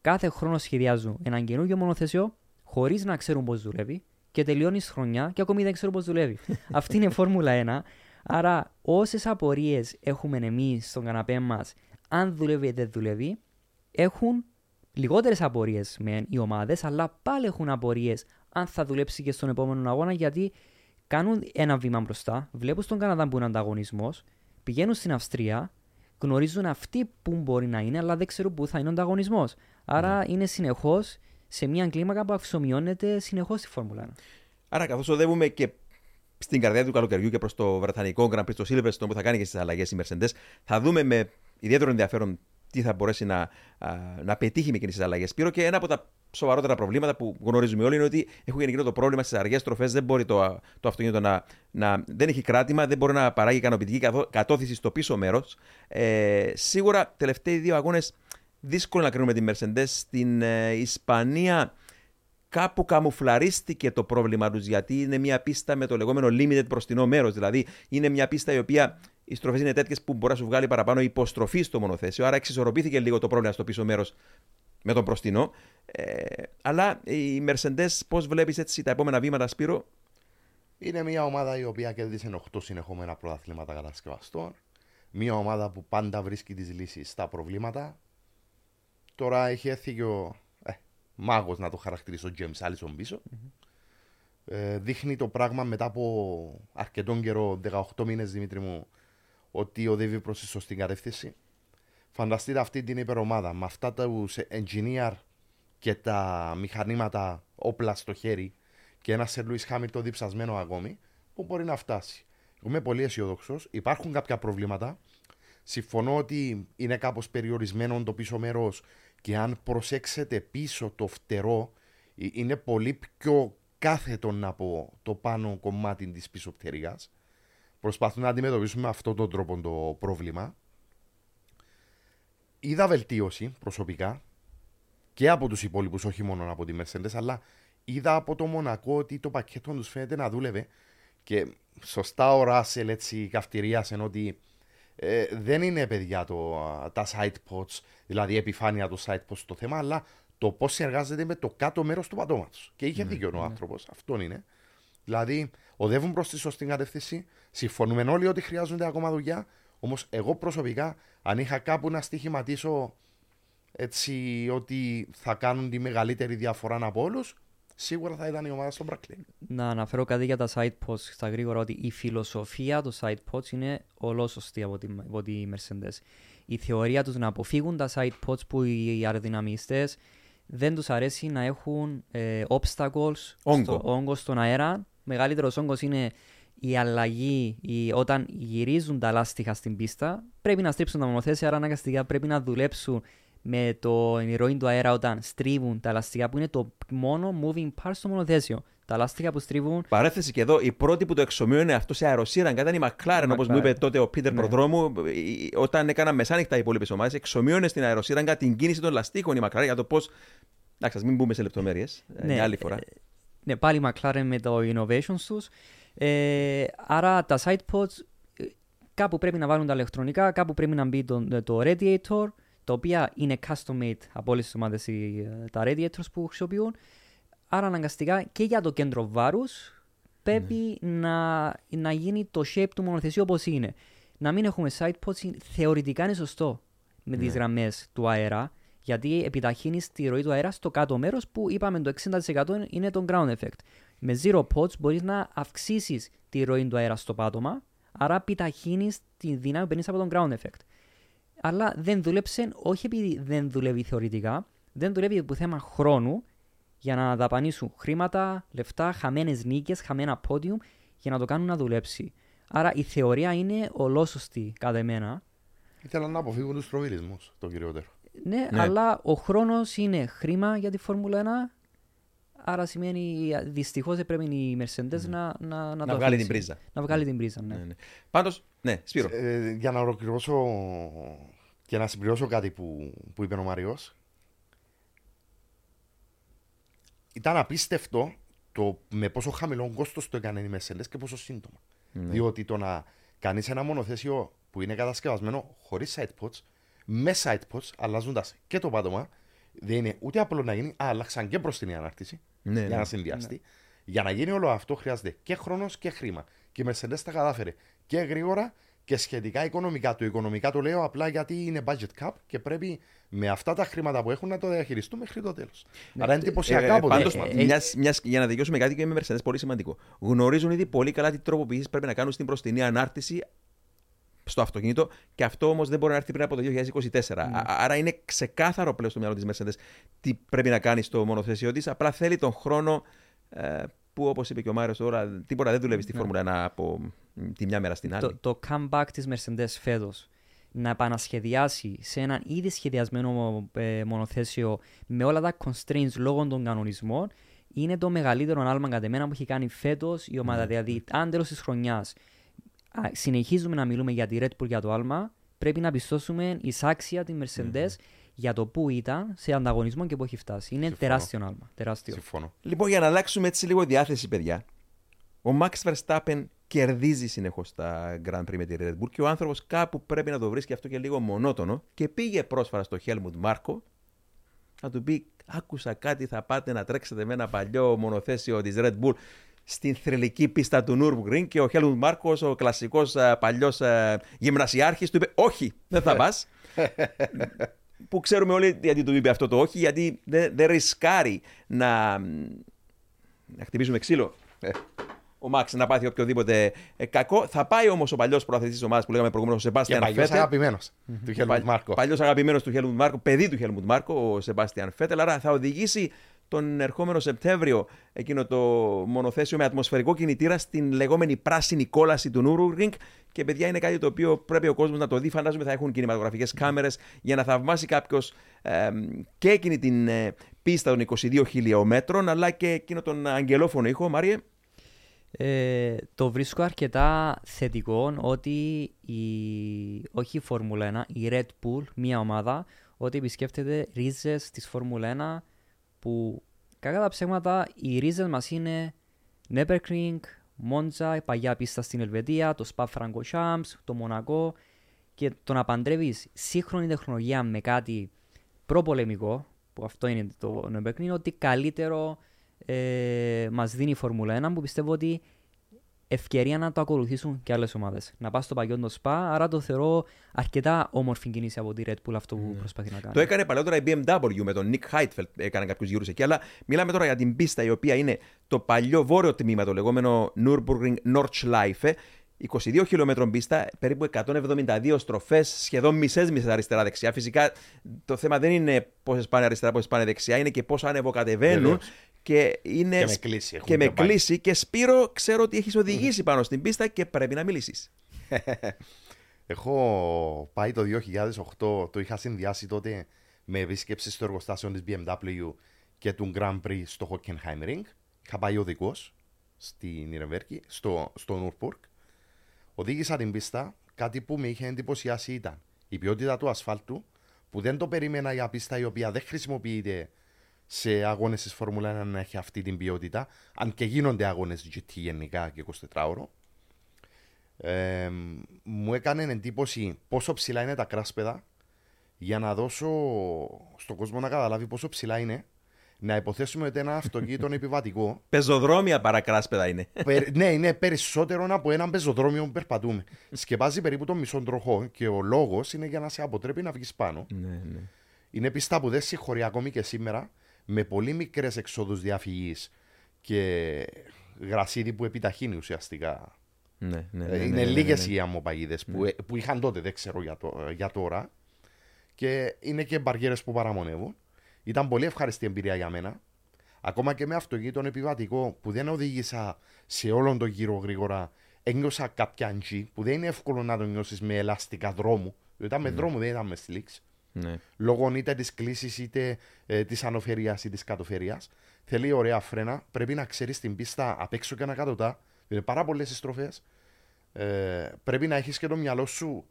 κάθε χρόνο σχεδιάζουν έναν καινούργιο μονοθεσιό χωρίς να ξέρουν πώς δουλεύει και τελειώνει χρονιά και ακόμη δεν ξέρουν πώς δουλεύει. Αυτή είναι η Φόρμουλα 1. Άρα, όσες απορίες έχουμε εμείς στον καναπέ μας, αν δουλεύει ή δεν δουλεύει, έχουν λιγότερες απορίες με οι ομάδες, αλλά πάλι έχουν απορίες αν θα δουλέψει και στον επόμενο αγώνα γιατί κάνουν ένα βήμα μπροστά, βλέπουν στον Καναδά που είναι ανταγωνισμός, πηγαίνουν στην Αυστρία, γνωρίζουν αυτοί που μπορεί να είναι, αλλά δεν ξέρουν πού θα είναι ο ανταγωνισμός. Άρα είναι συνεχώς σε μια κλίμακα που αυξομοιώνεται συνεχώς στη Φόρμουλα 1. Άρα, καθώς οδεύουμε και στην καρδιά του καλοκαιριού και προς το Βρετανικό Grand Prix, το Silverstone που θα κάνει και στις αλλαγές οι Mercedes, θα δούμε με ιδιαίτερο ενδιαφέρον τι θα μπορέσει να, α, να πετύχει με εκείνε τι αλλαγές. Πήρω και ένα από τα σοβαρότερα προβλήματα που γνωρίζουμε όλοι είναι ότι έχουν γενικώ το πρόβλημα στις αργές τροφέ. Δεν μπορεί το, το αυτοκίνητο να, να. δεν έχει κράτημα, δεν μπορεί να παράγει ικανοποιητική καθό- κατώθηση στο πίσω μέρος. Ε, σίγουρα, τελευταίοι δύο αγώνες δύσκολο να κρίνουμε τη Mercedes. Στην ε, Ισπανία κάπου καμουφλαρίστηκε το πρόβλημα τους γιατί είναι μια πίστα με το λεγόμενο limited μπροστινό μέρος. Δηλαδή είναι μια πίστα η οποία οι στροφές είναι τέτοιες που μπορεί να σου βγάλει παραπάνω υποστροφή στο μονοθέσιο. Άρα εξισορροπήθηκε λίγο το πρόβλημα στο πίσω μέρος με τον μπροστινό. Ε, αλλά η Mercedes, πώς βλέπεις έτσι τα επόμενα βήματα, Σπύρο; Είναι μια ομάδα η οποία κέρδισε 8 συνεχόμενα πρωταθλήματα κατασκευαστών. Μια ομάδα που πάντα βρίσκει τις λύσεις στα προβλήματα. Τώρα έχει έρθει και ο ε, μάγος να το χαρακτηρίσω, ο James Allison πισω Ε, δείχνει το πράγμα μετά από αρκετόν καιρό, 18 μήνες Δημήτρη μου, ότι οδεύει προς τη σωστή κατεύθυνση. Φανταστείτε αυτή την υπερομάδα με αυτά του engineer και τα μηχανήματα όπλα στο χέρι και ένα σε Λουί Χάμιλτον διψασμένο ακόμη, που μπορεί να φτάσει. Είμαι πολύ αισιοδόξο. Υπάρχουν κάποια προβλήματα. Συμφωνώ ότι είναι κάπως περιορισμένο το πίσω μέρος και αν προσέξετε πίσω το φτερό, ε, είναι πολύ πιο κάθετο να πω το πάνω κομμάτι της πίσω πτέρυγας. Προσπαθούν να αντιμετωπίσουν με αυτόν τον τρόπο το πρόβλημα. Είδα βελτίωση προσωπικά και από τους υπόλοιπους, όχι μόνο από τη Mercedes, αλλά είδα από το Μονακό ότι το πακέτο τους φαίνεται να δούλευε. Και σωστά ο Ράσελ έτσι καυτηρίασε ότι ε, δεν είναι παιδιά το, α, τα side pods, δηλαδή η επιφάνεια του side pods το θέμα, αλλά το πώς εργάζεται με το κάτω μέρος του πατώματος. Και είχε δίκιο ο άνθρωπος, αυτόν είναι. Δηλαδή, οδεύουν προς τη σωστή κατεύθυνση. Συμφωνούμε όλοι ότι χρειάζονται ακόμα δουλειά. Όμως, εγώ προσωπικά, αν είχα κάπου να στοιχηματίσω έτσι ότι θα κάνουν τη μεγαλύτερη διαφορά από όλους, σίγουρα θα ήταν η ομάδα στο Μπρακλίν. Να αναφέρω κάτι για τα side pods στα γρήγορα ότι η φιλοσοφία των side pods είναι ολόσωστη από τη, από τη Mercedes. Η θεωρία τους να αποφύγουν τα side pods που οι αεροδυναμιστές δεν τους αρέσει να έχουν ε, obstacles Όγκο. στο, όγκο στον αέρα. Μεγαλύτερος όγκος είναι η αλλαγή η, όταν γυρίζουν τα λάστιχα στην πίστα. Πρέπει να στρίψουν τα μονοθέσια, άρα αναγκαστικά πρέπει να δουλέψουν με το ροή του αέρα όταν στρίβουν τα λαστιχά που είναι το μόνο moving part στο μονοθέσιο. Τα λάστιχα που στρίβουν Παρέθεση και εδώ, η πρώτη που το εξομοίωνε αυτό σε αεροσύραγγα ήταν η McLaren, Η όπως μου McLaren. είπε τότε ο Πίτερ Ναι. Προδρόμου, ε, όταν έκαναν μεσάνυχτα οι υπόλοιπες ομάδες, εξομοίωνες στην αεροσύραγγα την κίνηση των λαστίχων η McLaren για το πώ. Εντάξει, α μην μπούμε σε λεπτομέρειες. Ναι, μια άλλη φορά. Ε, Ναι, πάλι McLaren με το innovations τους. Ε, άρα τα side pods ε, κάπου πρέπει να βάλουν τα ηλεκτρονικά, κάπου πρέπει να μπει το, το radiator, τα οποία είναι custom made από όλες τις ομάδες οι, ε, τα radiators που χρησιμοποιούν. Άρα αναγκαστικά και για το κέντρο βάρους πρέπει να, να γίνει το shape του μονοθεσίου όπως είναι. Να μην έχουμε side pods θεωρητικά είναι σωστό με τις γραμμές του αέρα γιατί επιταχύνει τη ροή του αέρα στο κάτω μέρος που είπαμε το 60% είναι το ground effect. Με zero pods μπορείς να αυξήσεις τη ροή του αέρα στο πάτωμα, άρα επιταχύνεις τη δύναμη που παίρνεις από τον ground effect. Αλλά δεν δούλεψε, όχι επειδή δεν δουλεύει θεωρητικά, δεν δουλεύει από θέμα χρόνου για να δαπανίσουν χρήματα, λεφτά, χαμένες νίκες, χαμένα podium για να το κάνουν να δουλέψει. Άρα η θεωρία είναι ολόσωστη κατά εμένα. Ήθελαν να αποφύγουν τους τροβιλισμούς, το κυριότερο. Ναι, Ναι. αλλά ο χρόνος είναι χρήμα για τη Φόρμουλα 1. Άρα σημαίνει δυστυχώς πρέπει η Mercedes να, να, να, Να το βγάλει αφήσει. την πρίζα. Να βγάλει την πρίζα, ναι. Ναι, ναι. Πάντως, ναι, Σπύρο. Ε, για να ολοκληρώσω και να συμπληρώσω κάτι που, που είπε ο Μαριό. Ήταν απίστευτο το με πόσο χαμηλό κόστος το έκανε η Mercedes και πόσο σύντομα. Διότι το να κάνεις ένα μονοθέσιο που είναι κατασκευασμένο χωρίς sidepods, με sidepods, αλλάζοντας και το πάτωμα, δεν είναι ούτε απλό να γίνει, αλλά αλλάξαν και προ την ανάρτηση Ναι, για ναι. να συνδυαστεί. Για να γίνει όλο αυτό χρειάζεται και χρόνος και χρήμα. Και η Mercedes τα κατάφερε και γρήγορα και σχετικά οικονομικά. Το οικονομικά το λέω απλά γιατί είναι budget cap και πρέπει με αυτά τα χρήματα που έχουν να το διαχειριστούν μέχρι το τέλος. Άρα εντυπωσιακά Ε, αποτέλεσμα. πάντως, μιας, μιας, για να δικαιώσουμε κάτι και με Mercedes, πολύ σημαντικό. Γνωρίζουν ήδη πολύ καλά τι τροποποιήσει πρέπει να κάνουν στην μπροστινή ανάρτηση στο αυτοκίνητο και αυτό όμως δεν μπορεί να έρθει πριν από το 2024. Α- Άρα είναι ξεκάθαρο πλέον στο μυαλό της Mercedes τι πρέπει να κάνει στο μονοθέσιο της. Απλά θέλει τον χρόνο ε, που, όπως είπε και ο Μάριος τώρα, τίποτα δεν δουλεύει στη Φόρμουλα 1 από μ, τη μια μέρα στην άλλη. Το, το comeback της Mercedes φέτος να επανασχεδιάσει σε έναν ήδη σχεδιασμένο ε, μονοθέσιο με όλα τα constraints λόγω των κανονισμών είναι το μεγαλύτερο άλμα κατά μένα που έχει κάνει φέτος η ομάδα. Δηλαδή, αν τέλος της χρονιάς α, συνεχίζουμε να μιλούμε για τη Red Bull για το άλμα, πρέπει να πιστώσουμε εισάξια τη Mercedes για το που ήταν σε ανταγωνισμό και που έχει φτάσει. Είναι Συμφωνώ. τεράστιο άλμα. Τεράστιο. Συμφωνώ. Λοιπόν, για να αλλάξουμε έτσι λίγο διάθεση, παιδιά. Ο Max Verstappen κερδίζει συνεχώς τα Grand Prix με τη Red Bull και ο άνθρωπος κάπου πρέπει να το βρίσκει αυτό και λίγο μονότονο. Και πήγε πρόσφατα στο Helmut Marko να του πει: Άκουσα κάτι, θα πάτε να τρέξετε με ένα παλιό μονοθέσιο της Red Bull στην θρηλυκή πίστα του Nürburgring και ο Helmut Marko, ο κλασικός παλιός γυμνασιάρχης, του είπε: Όχι, δεν θα πας. που ξέρουμε όλοι γιατί του είπε αυτό το όχι, γιατί δεν, δεν ρισκάρει να, να χτυπήσουμε ξύλο. Ε, ο Μάξ να πάθει οποιοδήποτε ε, κακό. Θα πάει όμως ο παλιός προαθλητής της ομάδας που λέγαμε προηγουμένως, ο Και Σεμπάστιαν παλιός Φέτελ. αγαπημένος του Χέλμουντ Μάρκο. Παλιός αγαπημένος του Χέλμουντ Μάρκο, παιδί του Χέλμουντ Μάρκο, ο Σεμπάστιαν Φέτελ. Άρα θα οδηγήσει τον ερχόμενο Σεπτέμβριο εκείνο το μονοθέσιο με ατμοσφαιρικό κινητήρα στην λεγόμενη πράσινη κόλαση του Nürburgring. Και παιδιά είναι κάτι το οποίο πρέπει ο κόσμος να το δει. Φαντάζομαι θα έχουν κινηματογραφικές κάμερες για να θαυμάσει κάποιος και εκείνη την ε, πίστα των 22 χιλιόμετρων, αλλά και εκείνο τον αγγελόφωνο ήχο. Μάριε; Ε, το βρίσκω αρκετά θετικό ότι η, όχι η Φόρμουλα 1, η Red Bull, μια ομάδα, ότι επισκέφτεται ρίζες της Φόρμουλα 1 που κακά τα ψέματα οι ρίζες μας είναι Nürburgring, Μόντζα, η παλιά πίστα στην Ελβετία, το Spa Francorchamps, το Μονακό και το να παντρεύεις σύγχρονη τεχνολογία με κάτι προπολεμικό, που αυτό είναι το Nürburgring, είναι ότι καλύτερο ε, μας δίνει η Φόρμουλα 1 που πιστεύω ότι ευκαιρία να το ακολουθήσουν και άλλες ομάδες. Να πας στο παγιό το ΣΠΑ, άρα το θεωρώ αρκετά όμορφη κίνηση από τη Red Bull αυτό που προσπαθεί να κάνει. Το έκανε παλαιότερα η BMW με τον Nick Heidfeld, έκανε κάποιους γύρους εκεί. Αλλά μιλάμε τώρα για την πίστα η οποία είναι το παλιό βόρειο τμήμα, το λεγόμενο Nürburgring Nordschleife. 22 χιλιόμετρων πίστα, περίπου 172 στροφές, σχεδόν μισές μισές αριστερά-δεξιά. Φυσικά το θέμα δεν είναι πόσες πάνε αριστερά, πόσες πάνε δεξιά, είναι και πόσο ανεβοκατεβαίνουν. Βεβαίως. Και, είναι... Και με κλίση έχουν Και με και πάει. κλίση. Και Σπύρο, ξέρω ότι έχεις οδηγήσει πάνω στην πίστα και πρέπει να μιλήσεις. Έχω πάει το 2008, το είχα συνδυάσει τότε με επίσκεψη στο εργοστάσιο της BMW και του Grand Prix στο Hockenheimring. Είχα πάει οδηγός στην Ιρεμβέρκη, στο, στο Νούρπουργκ. Οδήγησα την πίστα. Κάτι που με είχε εντυπωσιάσει ήταν η ποιότητα του ασφάλτου που δεν το περίμενα για πίστα η οποία δεν χρησιμοποιείται σε αγώνες της Φόρμουλα 1 να έχει αυτή την ποιότητα. Αν και γίνονται αγώνες GT γενικά και 24 ώρο. Ε, μου έκανε εντύπωση πόσο ψηλά είναι τα κράσπεδα για να δώσω στον κόσμο να καταλάβει πόσο ψηλά είναι. Να υποθέσουμε ότι ένα αυτοκίνητο είναι επιβατικό. Πεζοδρόμια παρακράσπεδα είναι. Περ- ναι, είναι περισσότερο από έναν πεζοδρόμιο που περπατούμε. Σκεπάζει περίπου τον μισό τροχό και ο λόγος είναι για να σε αποτρέπει να βγεις πάνω. ναι, ναι. Είναι πίστα που δεν συγχωρεί ακόμη και σήμερα με πολύ μικρές εξόδους διαφυγής και γρασίδι που επιταχύνει ουσιαστικά Ναι, ναι, Ε, ναι, ναι, είναι ναι, ναι, λίγες ναι. οι αμμοπαγίδες που, ε- που είχαν τότε, δεν ξέρω για, το, για τώρα. Και είναι και μπαριέρε που παραμονεύουν. Ήταν πολύ ευχάριστη εμπειρία για μένα. Ακόμα και με αυτοκίνητο επιβατικό που δεν οδήγησα σε όλον τον γύρο γρήγορα, ένιωσα κάποια αντζή που δεν είναι εύκολο να το νιώσεις με ελαστικά δρόμου. Ήταν με δρόμο, δεν ήταν με σλίξ. Ναι. Λόγω είτε της κλίσης είτε ε, της ανοφερία ή της κατοφερία. Θέλει ωραία φρένα. Πρέπει να ξέρεις την πίστα απ' έξω και ανακατοτά. Είναι πάρα πολλές οι στροφές. Ε, πρέπει να έχεις και το μυαλό σου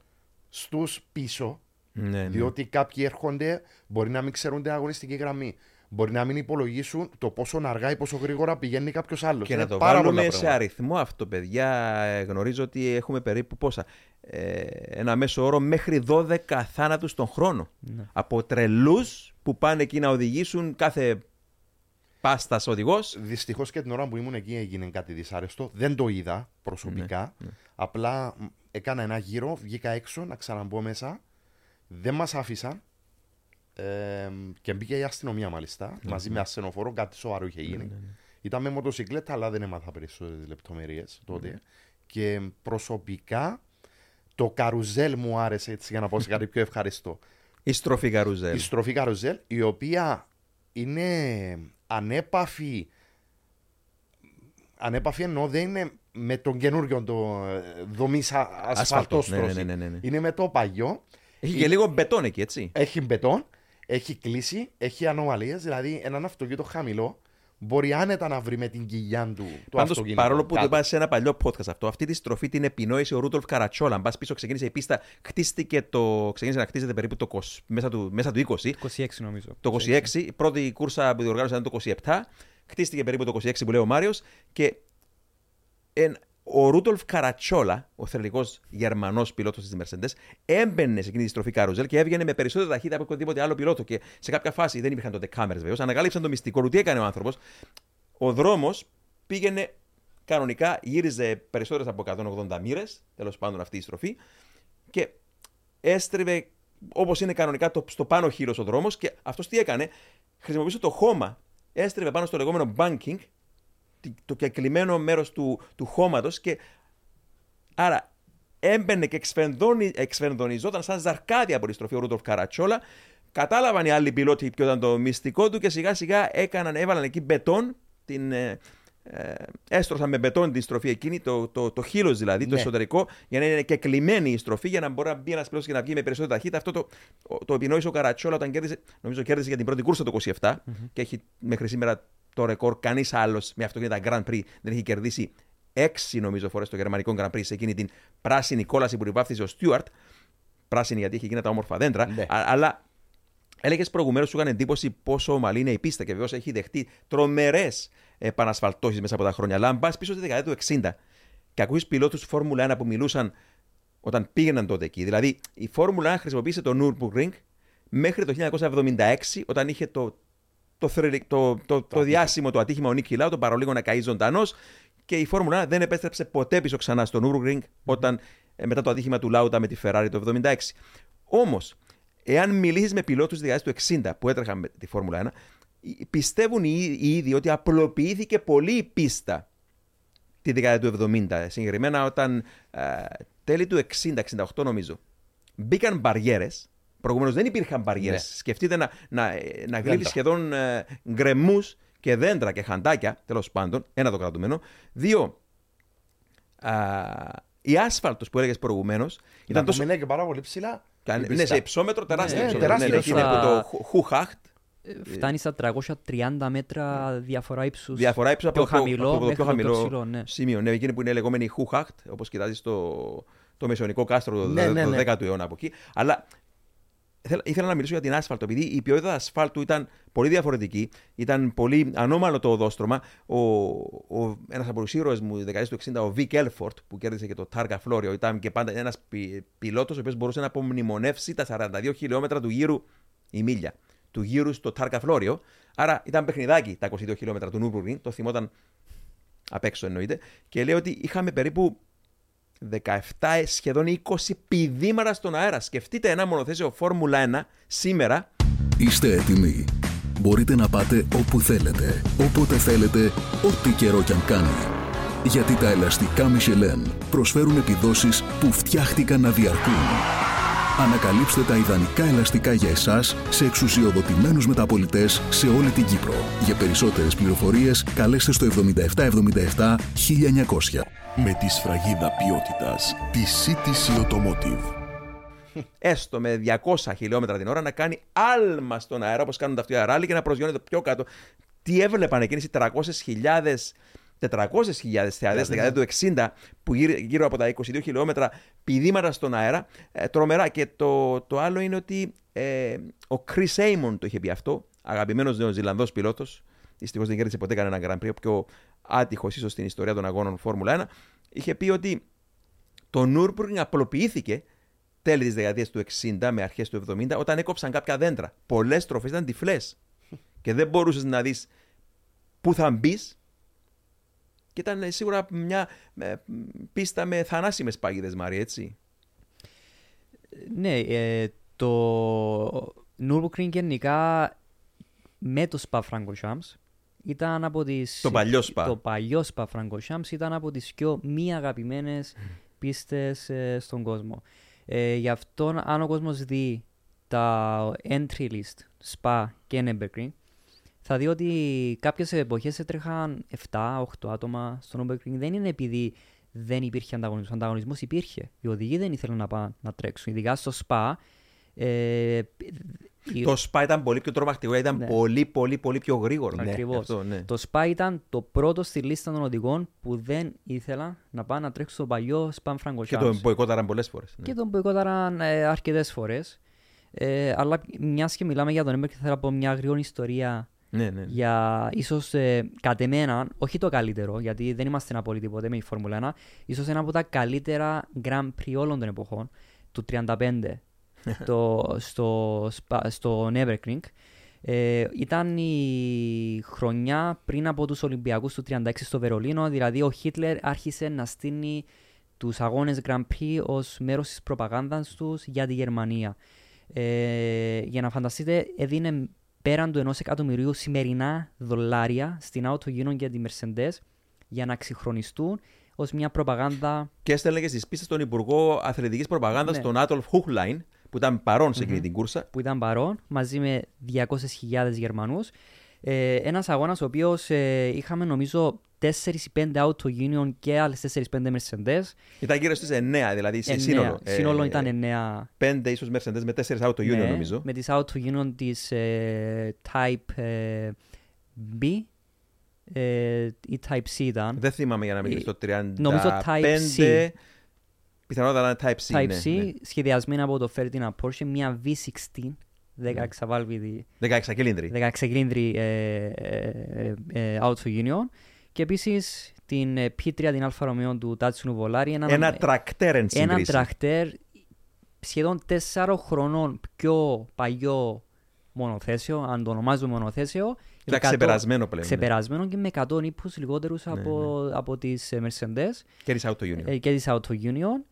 στους πίσω. Ναι, ναι. Διότι κάποιοι έρχονται, μπορεί να μην ξέρουν την αγωνιστική γραμμή. Μπορεί να μην υπολογίσουν το πόσο αργά ή πόσο γρήγορα πηγαίνει κάποιος άλλος. Και να το βάλουμε σε αριθμό αυτό, παιδιά. ε, Γνωρίζω ότι έχουμε περίπου πόσα. Ε, ένα μέσο όρο μέχρι 12 θάνατους τον χρόνο. Ναι. Από τρελούς που πάνε εκεί να οδηγήσουν κάθε πάστας οδηγός. Δυστυχώς και την ώρα που ήμουν εκεί έγινε κάτι δυσάρεστο. Δεν το είδα προσωπικά. Απλά μ, έκανα ένα γύρο, βγήκα έξω να ξαναμπω μέσα. Δεν μας άφησαν. Ε, και μπήκε η αστυνομία μάλιστα. Μαζί με ασθενοφόρο, κάτι σοβαρό είχε γίνει. Ήταν με μοτοσυκλέτα, αλλά δεν έμαθα περισσότερες λεπτομέρειες τότε. Και προσωπικά το καρουζέλ μου άρεσε έτσι για να πω σε κάτι πιο ευχαριστώ. Η στροφή καρουζέλ. Η στροφή καρουζέλ, η οποία είναι ανέπαφη. Ανέπαφη εννοώ δεν είναι με τον καινούριο το ε, δομής ασφαλτός Ναι, ναι, ναι, ναι, ναι, ναι. Είναι με το παλιό. Έχει και λίγο μπετόν εκεί, έτσι. Έχει μπετόν, έχει κλείσει, έχει ανομαλίες. Δηλαδή, έναν αυτοκίνητο χαμηλό μπορεί άνετα να βρει με την κοιλιά του το Πάντως, αυτοκίνητο. παρόλο που το κάτω. είπα σε ένα παλιό podcast αυτό, αυτή τη στροφή την επινόησε ο Ρούντολφ Καρατσόλα. Αν πας πίσω, ξεκίνησε η πίστα, χτίστηκε το, ξεκίνησε να χτίζεται περίπου το 20, μέσα, του, μέσα του 20. 26 νομίζω. Το 26, η πρώτη κούρσα που διοργάνωσε ήταν το 27. Χτίστηκε περίπου το 26 που λέει ο Μάριος. Και εν, ο Ρούντολφ Καρατσόλα, ο θρελικό Γερμανός πιλότος της Mercedes, έμπαινε σε εκείνη τη στροφή καρουζέλ και έβγαινε με περισσότερη ταχύτητα από οποιοδήποτε άλλο πιλότο. Και σε κάποια φάση δεν υπήρχαν τότε κάμερες βεβαίως. Ανακάλυψαν το μυστικό του. Τι έκανε ο άνθρωπος. Ο δρόμος πήγαινε κανονικά, γύριζε περισσότερες από 180 μοίρες, τέλος πάντων αυτή η στροφή, και έστριβε όπως είναι κανονικά το, στο πάνω χείλος ο δρόμος. Και αυτός τι έκανε, χρησιμοποιούσε το χώμα, έστριβε πάνω στο λεγόμενο banking, τη- το κεκλειμένο μέρος του, του χώματος και άρα έμπαινε και εξφενδόνι- εξφενδονιζόταν σαν ζαρκάδι από τη στροφή ο Ρούντολφ Καρατσόλα. Κατάλαβαν οι άλλοι πιλότοι ποιο ήταν το μυστικό του και σιγά σιγά έκαναν, έβαλαν εκεί μπετόν, την, ε, ε, έστρωσαν με μπετόν τη στροφή εκείνη, το, το, το χείλος δηλαδή, το Ναι. εσωτερικό, για να είναι και κλειμένη η στροφή, για να μπορεί να μπει ένας πιλότος και να βγει με περισσότερη ταχύτητα. Αυτό το, το επινόησε ο Καρατσόλα όταν κέρδισε, νομίζω κέρδισε για την πρώτη κούρσα το 27 και έχει μέχρι σήμερα το ρεκόρ. Κανείς άλλος με αυτοκίνητα Grand Prix δεν έχει κερδίσει έξι νομίζω φορές το γερμανικό Grand Prix σε εκείνη την πράσινη κόλαση που τη βάφτιζε ο Στιούαρτ. Πράσινη γιατί έχει εκείνα τα όμορφα δέντρα. Ναι. Α- αλλά έλεγες προηγουμένως σου έκανε εντύπωση πόσο ομαλή είναι η πίστα και βεβαίως έχει δεχτεί τρομερές επανασφαλτώσεις μέσα από τα χρόνια. Αλλά αν πας πίσω στη δεκαετία του 60 και ακούει πιλότους Φόρμουλα 1 που μιλούσαν όταν πήγαιναν τότε εκεί. Δηλαδή η Φόρμουλα 1 χρησιμοποίησε το Nürburgring μέχρι το 1976 όταν είχε το, το, θρελι- το, το, το, διάσημο το ατύχημα ο Νίκη Λάου, τον παρολίγο να καεί ζωντανός και η Φόρμουλα 1 δεν επέστρεψε ποτέ πίσω ξανά στο Nürburgring όταν, ε, μετά το ατύχημα του Λάουτα με τη Ferrari το 1976. Όμως, εάν μιλήσεις με πιλότους της δεκαετίας του 60 που έτρεχαν με τη Φόρμουλα 1, οι- πιστεύουν οι, οι ίδιοι ότι απλοποιήθηκε πολύ η πίστα τη δεκαετία του 70. Συγκεκριμένα όταν ε, τέλη του 60-68 νομίζω μπήκαν μπαριέρες. Προηγουμένως δεν υπήρχαν μπαριέρε. Ναι. Σκεφτείτε να, να, να Δέντρα. γλύφει σχεδόν ε, γκρεμούς και δέντρα και χαντάκια, τέλος πάντων. Ένα το κρατούμενο. Δύο, α, η άσφαλτος που έλεγες προηγουμένως ήταν τόσο. Είναι και πάρα πολύ ψηλά. Κα- η Ναι, πίστα. σε υψόμετρο τεράστιο. Ναι, υψόμετρο. τεράστιο Ναι, ναι, εκεί είναι υψόμετρο. από το Χουχάχτ. Ε, Φτάνει στα 330 μέτρα διαφορά ύψους. Διαφορά ύψους από, πιο το- χαμηλό από το μέχρι πιο το χαμηλό πιο ψηλό, ναι. σημείο. Ναι, εκείνη που είναι λεγόμενη Χουχάχτ, όπως κοιτάζεις το, το μεσαιωνικό κάστρο του Ναι, ναι, ναι. 10ου αιώνα από εκεί. Αλλά ήθελα, ήθελα να μιλήσω για την άσφαλτο, επειδή η ποιότητα ασφάλτου ήταν πολύ διαφορετική, ήταν πολύ ανώμαλο το οδόστρωμα. Ο, ο, ένας από τους ήρωες μου της δεκαετίας του 60, ο Βικ Έλφορτ, που κέρδισε και το Τάργα Φλόριο, ήταν και πάντα ένας πι, πιλότος ο οποίος μπορούσε να απομνημονεύσει τα 42 χιλιόμετρα του γύρου, η μίλια, του γύρου στο Τάργα Φλόριο. Άρα ήταν παιχνιδάκι τα 22 χιλιόμετρα του Nürburgring, το θυμόταν απ' έξω εννοείται. Και λέει ότι είχαμε περίπου 17 σχεδόν 20 πηδήματα στον αέρα. Σκεφτείτε ένα μονοθέσιο Φόρμουλα 1 σήμερα. Είστε έτοιμοι. Μπορείτε να πάτε όπου θέλετε, όποτε θέλετε, ό,τι καιρό κι αν κάνει. Γιατί τα ελαστικά Michelin προσφέρουν επιδόσεις που φτιάχτηκαν να διαρκούν. Ανακαλύψτε τα ιδανικά ελαστικά για εσάς σε εξουσιοδοτημένους μεταπολιτές σε όλη την Κύπρο. Για περισσότερες πληροφορίες καλέστε στο 7777 1900. Με τη σφραγίδα ποιότητας τη CTC Automotive. έστω με 200 χιλιόμετρα την ώρα να κάνει άλμα στον αέρα όπως κάνουν τα αυτιά ράλι και να προσγειώνεται πιο κάτω. Τι έβλεπαν εκείνες οι 400.000 400.000 θεατές στη δεκαετία του 60 που γύρω, γύρω από τα 22 χιλιόμετρα πηδήματα στον αέρα. Ε, τρομερά. Και το, το άλλο είναι ότι ε, ο Chris Amon το είχε πει αυτό, αγαπημένος Νεοζηλανδό πιλότος. Δυστυχώς δεν κέρδισε ποτέ κανένα Grand Prix, ο πιο άτυχος ίσως στην ιστορία των αγώνων Φόρμουλα 1. Είχε πει ότι το Nürburgring απλοποιήθηκε τέλη της δεκαετίας του 60 με αρχές του 70 όταν έκοψαν κάποια δέντρα. Πολλές τροφέ ήταν τυφλές. και δεν μπορούσες να δεις πού θα μπεις. Και ήταν σίγουρα μια ε, πίστα με θανάσιμες πάγιδε, Μάρι, έτσι. Ναι, ε, το Nürburgring γενικά με το Spa Francorchamps ήταν από τις... Το παλιό Spa. Το παλιό Spa Francorchamps ήταν από τις πιο μη αγαπημένες πίστες ε, στον κόσμο. Ε, γι' αυτό αν ο κόσμος δει τα entry list, Spa και Nürburgring, θα δει ότι κάποιες εποχές έτρεχαν 7-8 άτομα στο Nürburgring. Δεν είναι επειδή δεν υπήρχε ανταγωνισμός. Ο ανταγωνισμός υπήρχε. Οι οδηγοί δεν ήθελαν να πάνε να τρέξουν. Ειδικά στο Spa, ε, το SPA ήταν πολύ πιο τρομακτικό, ήταν Ναι. πολύ, πολύ, πολύ πιο γρήγορο. Ακριβώς. αυτό, ναι. Το SPA ήταν το πρώτο στη λίστα των οδηγών που δεν ήθελαν να πάνε να τρέξουν στο παλιό Spam Franco Και το μποϊκόταραν πολλές φορές. Και τον μποϊκόταραν ε, αρκετές φορές. Ε, αλλά μιας και μιλάμε για τον Έμπερ, θέλω να πω μια γρήγορη ιστορία Ναι, ναι. για ίσως ε, κατ' εμένα, όχι το καλύτερο, γιατί δεν είμαστε απόλυτοι ποτέ με η Φόρμουλα 1, ίσως ένα από τα καλύτερα Grand Prix όλων των εποχών, του 35, το, στο, Spa- στο Nürburgring. Ε, ήταν η χρονιά πριν από τους Ολυμπιακούς του 36 στο Βερολίνο, δηλαδή ο Χίτλερ άρχισε να στείνει τους αγώνες Grand Prix ως μέρος της προπαγάνδας τους για τη Γερμανία. Ε, για να φανταστείτε, έδινε πέραν του ενός εκατομμυρίου σημερινά δολάρια στην Auto Union και τη Mercedes για να ξυγχρονιστούν ως μια προπαγάνδα Και έστελνε και στις πίστες τον Υπουργό Αθλητικής Προπαγάνδας, Ναι. τον Άτολφ Χούχλαϊν, που ήταν παρόν σε εκείνη την κούρσα. που ήταν παρόν μαζί με 200.000 Γερμανούς. Ε, ένας αγώνας ο οποίος ε, είχαμε νομίζω 4 ή 5 Auto Union και άλλες 4-5 Mercedes. Ήταν γύρω στις 9, δηλαδή σε Εννέα. σύνολο. Σύνολο Ε, ήταν 9. 5 ίσως Mercedes με 4 Auto Union ναι, νομίζω. Με τις Auto Union της ε, Type ε, B ε, ή Type C ήταν. Δεν θυμάμαι για να μιλήσω το 35. νομίζω Type C. Πιθανότατα να είναι Type C. Type ναι, C, ναι. σχεδιασμένη από το Ferdinand Porsche, μια V16, 16 βάλβιδη 16 κυλίνδροι. 16 κυλίνδρη ε, ε, ε, Auto Union και επίσης την ε, P3 την Alfa Romeo του Tatsunu Volari ένα, Ένα τρακτέρ εν ένα σύγκριση. τρακτέρ σχεδόν 4 χρονών πιο παλιό μονοθέσιο, αν το ονομάζουμε μονοθέσιο και Ήταν 100 ξεπερασμένο πλέον. ναι. ξεπερασμένο και με 100 ύπους λιγότερους από, από τις ε, Mercedes Και της Auto Union. ε, και της Auto Union.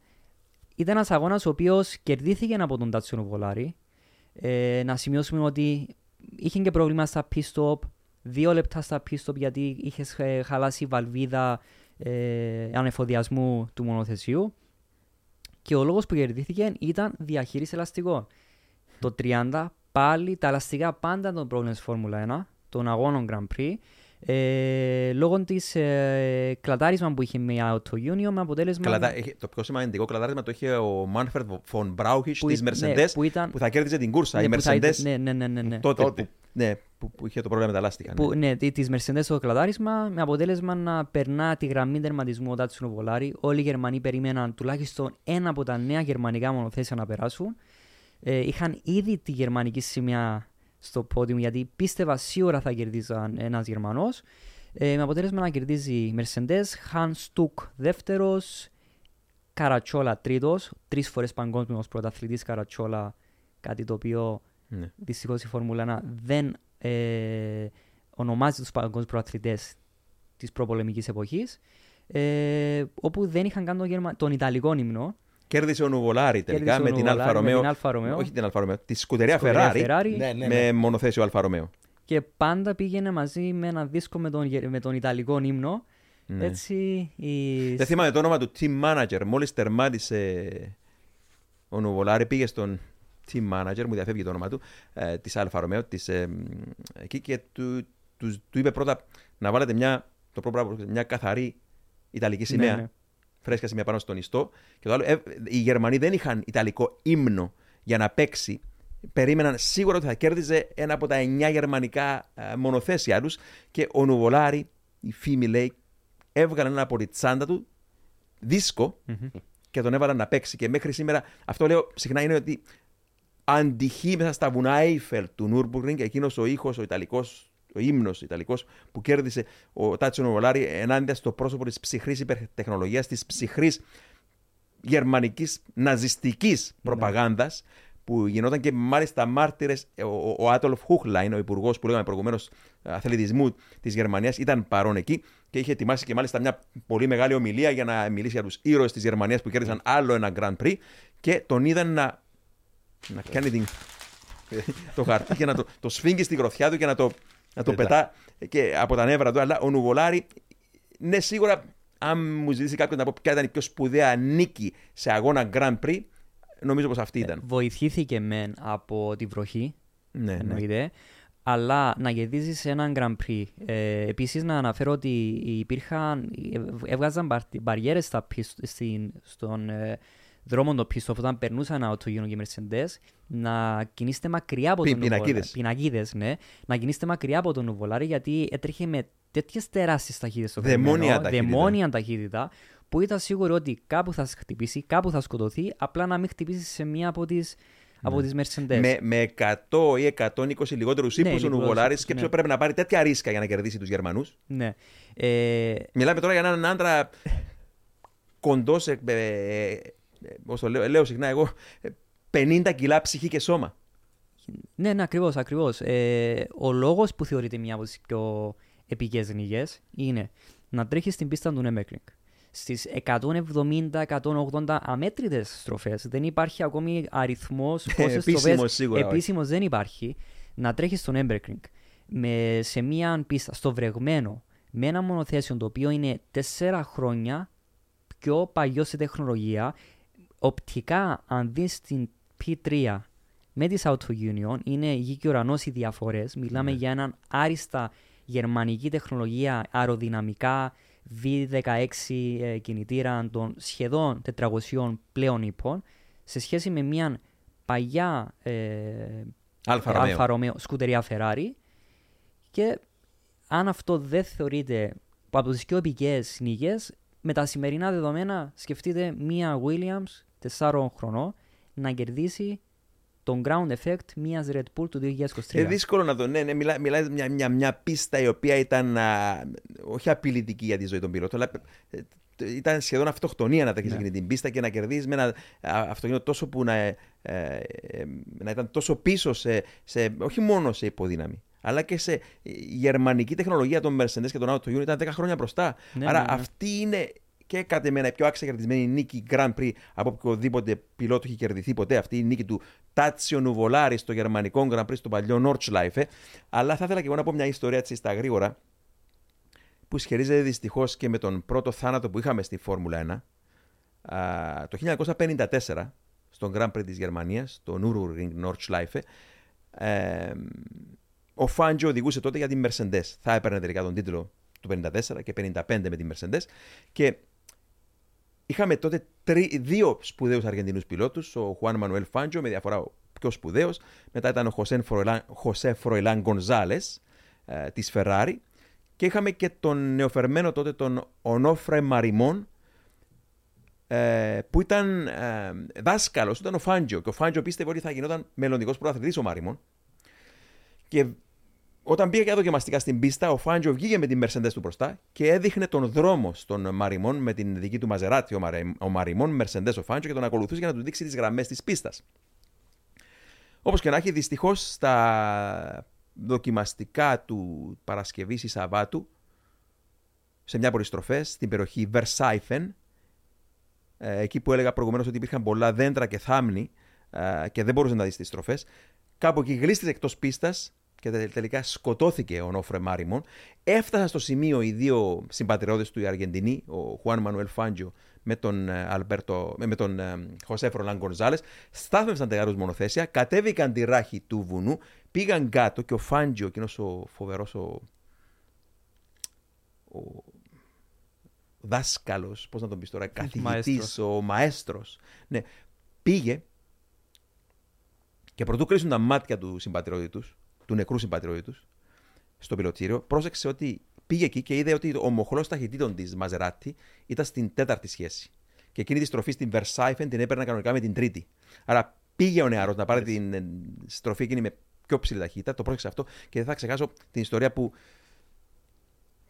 Ήταν ένας αγώνας ο οποίος κερδίθηκε από τον Τάτσιονο Βολάρη. Ε, να σημειώσουμε ότι είχε και πρόβλημα στα pit stop, δύο λεπτά στα pit stop γιατί είχες ε, χαλάσει η βαλβίδα ε, ανεφοδιασμού του μονοθεσιού. Και ο λόγος που κερδίθηκε ήταν διαχείριση ελαστικών. Το 30 πάλι τα ελαστικά πάντα ήταν το πρόβλημα της Φόρμουλα 1, των αγώνων Grand Prix. Ε, λόγω της ε, κλατάρισμα που είχε με η Auto Union με αποτέλεσμα Κλατά- είχε- το πιο σημαντικό κλατάρισμα το είχε ο Μάνφερντ Φον Μπράουχιτ που της ήταν- Mercedes ναι, που ήταν- που θα κέρδιζε την κούρσα. ναι, η που θα Mercedes ήταν- ναι, ναι, ναι, ναι, ναι. τότε, Τότε. Που, ναι, που, που είχε το πρόβλημα με τα λάστιχα. Που, ναι. ναι, τη- της Mercedes το κλατάρισμα με αποτέλεσμα να περνά τη γραμμή τερματισμού ο Τάτσινο Βολάρη. Όλοι οι Γερμανοί περίμεναν τουλάχιστον ένα από τα νέα γερμανικά μονοθέσια να περάσουν. Ε, είχαν ήδη τη γερμανική σημαία στο πόντιμο γιατί πίστευα σίγουρα θα κερδίζαν ένας Γερμανός. Ε, με αποτέλεσμα να κερδίζει η Mercedes, Χαν Στουκ δεύτερος, Καρατσόλα τρίτος, τρεις φορές παγκόσμιος πρωταθλητής Καρατσόλα, κάτι το οποίο Ναι. Δυστυχώς η Φόρμουλα 1 δεν ε, ονομάζει τους παγκόσμιους πρωταθλητές της προπολεμικής εποχής. Ε, όπου δεν είχαν καν τον, Γερμα... τον Ιταλικό ύμνο. Κέρδισε ο Νουβολάρη τελικά Κέρδισε ο με την Νουβολάρη Αλφα με την Romeo. Alfa Romeo. Όχι την Alfa Romeo, τη Scuderia Scuderia Ferrari Ferrari. Ναι, ναι, με ναι. μονοθέσιο Alfa Romeo. Και πάντα πήγαινε μαζί με ένα δίσκο με τον, γε- με τον Ιταλικό ύμνο. Ναι. Έτσι, η... Δεν θυμάμαι το όνομα του team manager. Μόλις τερμάτισε ο Νουβολάρη, πήγε στον team manager, μου διαφεύγει το όνομα του, ε, της Alfa Romeo, της, ε, μ, εκεί και του, τους, του είπε πρώτα να βάλετε μια, το πρώτο πράγμα, μια καθαρή Ιταλική σημαία. ναι. Φρέσκα σημαία πάνω στον ιστό. Και το άλλο, ε, οι Γερμανοί δεν είχαν Ιταλικό ύμνο για να παίξει. Περίμεναν σίγουρα ότι θα κέρδιζε ένα από τα εννιά γερμανικά ε, μονοθέσια τους. Και ο Νουβολάρη, η φήμη λέει, έβγαλε ένα από τη τσάντα του δίσκο και τον έβαλαν να παίξει. Και μέχρι σήμερα, αυτό λέω συχνά είναι ότι αντυχεί μέσα στα βουνά Eiffel του Νουρμπουργκ εκείνος ο ήχος, ο Ιταλικός, ο ύμνος Ιταλικός που κέρδισε ο Τάτσιο Νουβολάρη ενάντια στο πρόσωπο της ψυχρής υπερτεχνολογίας, της ψυχρής γερμανικής ναζιστικής προπαγάνδας που γινόταν και μάλιστα μάρτυρες. Ο, ο, ο Άτολφ Χούχλαϊν, ο υπουργός που λέγαμε προηγουμένως αθλητισμού της Γερμανίας, ήταν παρόν εκεί και είχε ετοιμάσει και μάλιστα μια πολύ μεγάλη ομιλία για να μιλήσει για τους ήρωες της Γερμανίας που κέρδισαν άλλο ένα Grand Prix και τον είδαν να, να κάνει την, το χαρτί και να το, το σφίγγει στη γροθιά του και να το, να το Πετά. πετά και από τα νεύρα του. Αλλά ο Νουβολάρη, ναι, σίγουρα, αν μου ζητήσει κάποιο να πω ποια ήταν η πιο σπουδαία νίκη σε αγώνα Grand Prix, νομίζω πως αυτή ήταν. Βοηθήθηκε μεν από τη βροχή, ναι, ναι. εννοείται, αλλά να κερδίζεις έναν Grand Prix. Ε, Επίσης, να αναφέρω ότι υπήρχαν, έβγαζαν μπαριέρες στον ε, δρόμο των πίσω όταν περνούσαν από το γύρο και οι Mercedes να κινείστε μακριά από Πι- τον πινακίδες. Πινακίδες, ναι. Να κινείστε μακριά από τον Νουβολάρη γιατί έτρεχε με τέτοιες τεράστιες ταχύτητες στο Δαιμόνια φρενό, ταχύτητα. δαιμόνια ταχύτητα που ήταν σίγουρο ότι κάπου θα σε χτυπήσει, κάπου θα σκοτωθεί, απλά να μην χτυπήσεις σε μία από τι από τις Mercedes. Με, με 100 ή 120 λιγότερους ύπους ο λιγότερους Νουβολάρης, ύπους, σκέψτε ναι. πρέπει να πάρει τέτοια ρίσκα για να κερδίσει τους Γερμανούς; Ναι. Ε, Μιλάμε τώρα για έναν άντρα κοντός, ε, ε, ε, πώς το λέω, λέω συχνά εγώ, ε, 50 κιλά ψυχή και σώμα. Ναι, ναι, ακριβώς, ακριβώς. Ε, ο λόγος που θεωρείται μια από τις πιο επικές νίκες είναι να τρέχεις στην πίστα του Νέμεκρινγκ. Στις 170-180 αμέτρητες στροφές δεν υπάρχει ακόμη αριθμός πόσες Επίσημος στροφές σίγουρα, όχι. επίσημος δεν υπάρχει να τρέχεις στον Νέμεκρινγκ με, σε μια πίστα στο βρεγμένο με ένα μονοθέσιο το οποίο είναι 4 χρόνια πιο παλιό σε τεχνολογία οπτικά αν δεις την P3 με τη Auto Union είναι γη και ουρανός οι διαφορές. Μιλάμε για έναν άριστα γερμανική τεχνολογία αεροδυναμικά V16 ε, κινητήρα των σχεδόν 400 πλέον ύπων σε σχέση με μια παλιά ε, Alfa Romeo. Alfa Romeo Scuderia Ferrari και αν αυτό δεν θεωρείται από τις πιο επικές νίκες με τα σημερινά δεδομένα σκεφτείτε μία Williams 4 χρονών να κερδίσει τον ground effect μιας Red Bull του 2023. Είναι δύσκολο να το. Ναι, ναι, μιλά, μιλάει μια, μια, μια πίστα η οποία ήταν α, όχι απειλητική για τη ζωή των πιλότων, αλλά ε, ε, ήταν σχεδόν αυτοκτονία να τρέχεις Ναι. εκείνη την πίστα και να κερδίσει με ένα α, αυτοκίνητο τόσο που να, ε, ε, ε, να ήταν τόσο πίσω σε, σε, όχι μόνο σε υποδύναμη. Αλλά και σε γερμανική τεχνολογία των Mercedes και των Auto Union ήταν 10 χρόνια μπροστά. Ναι, Άρα ναι, ναι. αυτή είναι και κατ' εμένα η πιο αξιακερδισμένη νίκη Grand Prix από οποιοδήποτε πιλότο έχει κερδιθεί ποτέ. Αυτή η νίκη του Τάτσιο Νουβολάρη στο γερμανικό Grand Prix, στο παλιό Nordschleife. Αλλά θα ήθελα και εγώ να πω μια ιστορία έτσι στα γρήγορα που σχετίζεται δυστυχώς και με τον πρώτο θάνατο που είχαμε στη Φόρμουλα 1. Α, το 1954, στον Grand Prix της Γερμανίας, το Nürburgring Nordschleife, ε, ο Φάντζο οδηγούσε τότε για την Mercedes. Θα έπαιρνε τελικά τον τίτλο του 54 και 55 με την Mercedes. Και είχαμε τότε τρι, δύο σπουδαίους Αργεντινούς πιλότους, ο Χουάν Μανουέλ Φάντζο με διαφορά ο πιο σπουδαίος, μετά ήταν ο Χωσέ Φροϊλάν, Χωσέ Φροϊλάν Γκονζάλες ε, της Ferrari και είχαμε και τον νεοφερμένο τότε τον Ονόφρε Μαριμόν ε, που ήταν ε, δάσκαλος, ήταν ο Φάντζο. Και ο Φάντζο πίστευε ότι θα γινόταν μελλοντικός πρωταθλητής ο Μαριμόν. Και όταν πήγε και δοκιμαστικά στην πίστα, ο Φάντζο βγήκε με την Mercedes του μπροστά και έδειχνε τον δρόμο στον Μαριμόν με την δική του Μαζεράτη. Ο, Μαρε- ο Μαριμόν, Mercedes ο Φάντζο και τον ακολουθούσε για να του δείξει τις γραμμές της πίστας. Όπως και να έχει, δυστυχώς στα δοκιμαστικά του Παρασκευή ή Σαββάτου, σε μια από τις στροφές, στην περιοχή Βερσάιφεν, ε, εκεί που έλεγα προηγουμένως ότι υπήρχαν πολλά δέντρα και θάμνη ε, και δεν μπορούσες να δεις τις στροφές, κάπου εκεί γλίστησε εκτός πίστας και τε- τελικά σκοτώθηκε ο Νόφρε Μάριμον. Έφτασαν στο σημείο οι δύο συμπατριώτες του, οι Αργεντινοί, ο Χουάν Μανουέλ Φάντζιο με τον, ε, Αλμπέρτο, με τον ε, Χωσέ Φρολάν Γκονζάλες, στάθμευσαν τεγάρους μονοθέσια, κατέβηκαν τη ράχη του βουνού, πήγαν κάτω και ο Φάντζιο, εκείνος ο φοβερός ο, ο δάσκαλος, πώς να τον πεις τώρα, καθηγητής, Μαέστρος. ο μαέστρος. Ναι, πήγε και πρωτού κλείσουν τα μάτια του συμπατριώτη τους, του νεκρού συμπατριώτη τους, στο πιλωτήριο, πρόσεξε ότι πήγε εκεί και είδε ότι ο μοχλός ταχυτήτων της Μαζεράτη ήταν στην τέταρτη σχέση. Και εκείνη τη στροφή στην Versailles την έπαιρνε κανονικά με την τρίτη. Άρα πήγε ο νεαρός να πάρει την ε, στροφή εκείνη με πιο ψηλή ταχύτητα. Το πρόσεξε αυτό και δεν θα ξεχάσω την ιστορία που,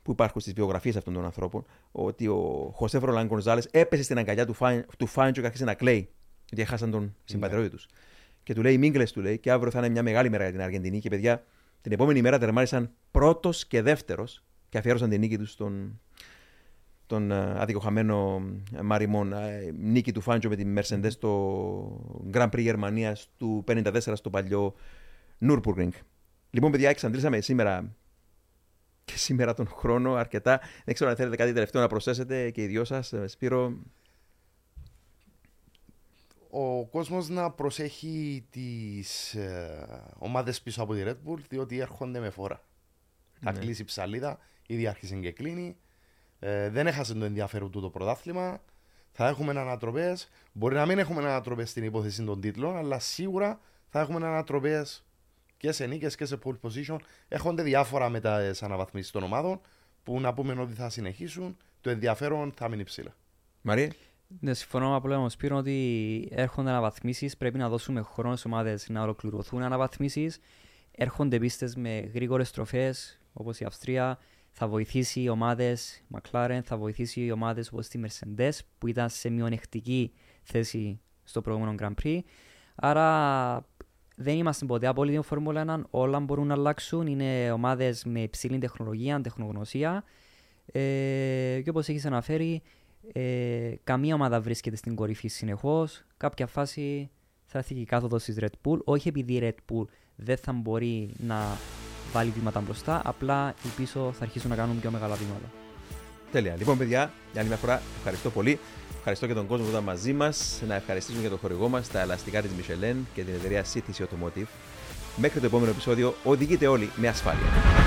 που υπάρχουν στις βιογραφίες αυτών των ανθρώπων. Ότι ο Χωσέ Φρολάν Γκονζάλε έπεσε στην αγκαλιά του, Φάιν, του Φάντζο και άρχισε να κλαίει. Γιατί έχασαν τον συμπατριώτη τους. Και του λέει: Μίγκλε, του λέει, και αύριο θα είναι μια μεγάλη μέρα για την Αργεντινή. Και παιδιά, την επόμενη μέρα τερμάρισαν πρώτος και δεύτερος και αφιέρωσαν την νίκη τους στον, τον ε, αδικοχαμένο ε, Μαριμόν. Ε, νίκη του Φάντζο με τη Mercedes στο Grand Prix Γερμανίας του 54 στο παλιό Nürburgring. Λοιπόν, παιδιά, εξαντλήσαμε σήμερα και σήμερα τον χρόνο αρκετά. Δεν ξέρω αν θέλετε κάτι τελευταίο να προσθέσετε και οι δυο σας. Σπύρο, ο κόσμος να προσέχει τις ε, ομάδες πίσω από τη Red Bull διότι έρχονται με φορά. Θα Ναι. κλείσει η ψαλίδα, ήδη άρχισε και κλείνει. Ε, δεν έχασε το ενδιαφέρον του το πρωτάθλημα. Θα έχουμε ανατροπές. Μπορεί να μην έχουμε ανατροπές στην υπόθεση των τίτλων, αλλά σίγουρα θα έχουμε ανατροπές και σε νίκες και σε pole position. Έχονται διάφορα με τι αναβαθμίσεις των ομάδων που να πούμε ότι θα συνεχίσουν. Το ενδιαφέρον θα μείνει ψηλά. Μαρία; Ναι, συμφωνώ απλά με τον Σπύρο ότι έρχονται αναβαθμίσεις. Πρέπει να δώσουμε χρόνο στις ομάδες να ολοκληρωθούν αναβαθμίσεις. Έρχονται πίστες με γρήγορες στροφές όπως η Αυστρία. Θα βοηθήσει οι ομάδες McLaren, θα βοηθήσει οι ομάδες όπως τη Mercedes που ήταν σε μειονεκτική θέση στο προηγούμενο Grand Prix. Άρα δεν είμαστε ποτέ απόλυτοι με Φόρμουλα 1. Όλα μπορούν να αλλάξουν. Είναι ομάδες με υψηλή τεχνολογία, τεχνογνωσία. Ε, και όπως έχεις αναφέρει, ε, καμία ομάδα βρίσκεται στην κορυφή συνεχώς. Κάποια φάση θα έρθει και η κάθοδος της Red Bull. Όχι επειδή η Red Bull δεν θα μπορεί να βάλει βήματα μπροστά, απλά οι πίσω θα αρχίσουν να κάνουν πιο μεγάλα βήματα. Τέλεια. Λοιπόν, παιδιά, για άλλη μια φορά ευχαριστώ πολύ. Ευχαριστώ και τον κόσμο που ήταν μαζί μας. Να ευχαριστήσουμε και τον χορηγό μας, τα ελαστικά της Michelin και την εταιρεία CTC Automotive. Μέχρι το επόμενο επεισόδιο, οδηγείτε όλοι με ασφάλεια.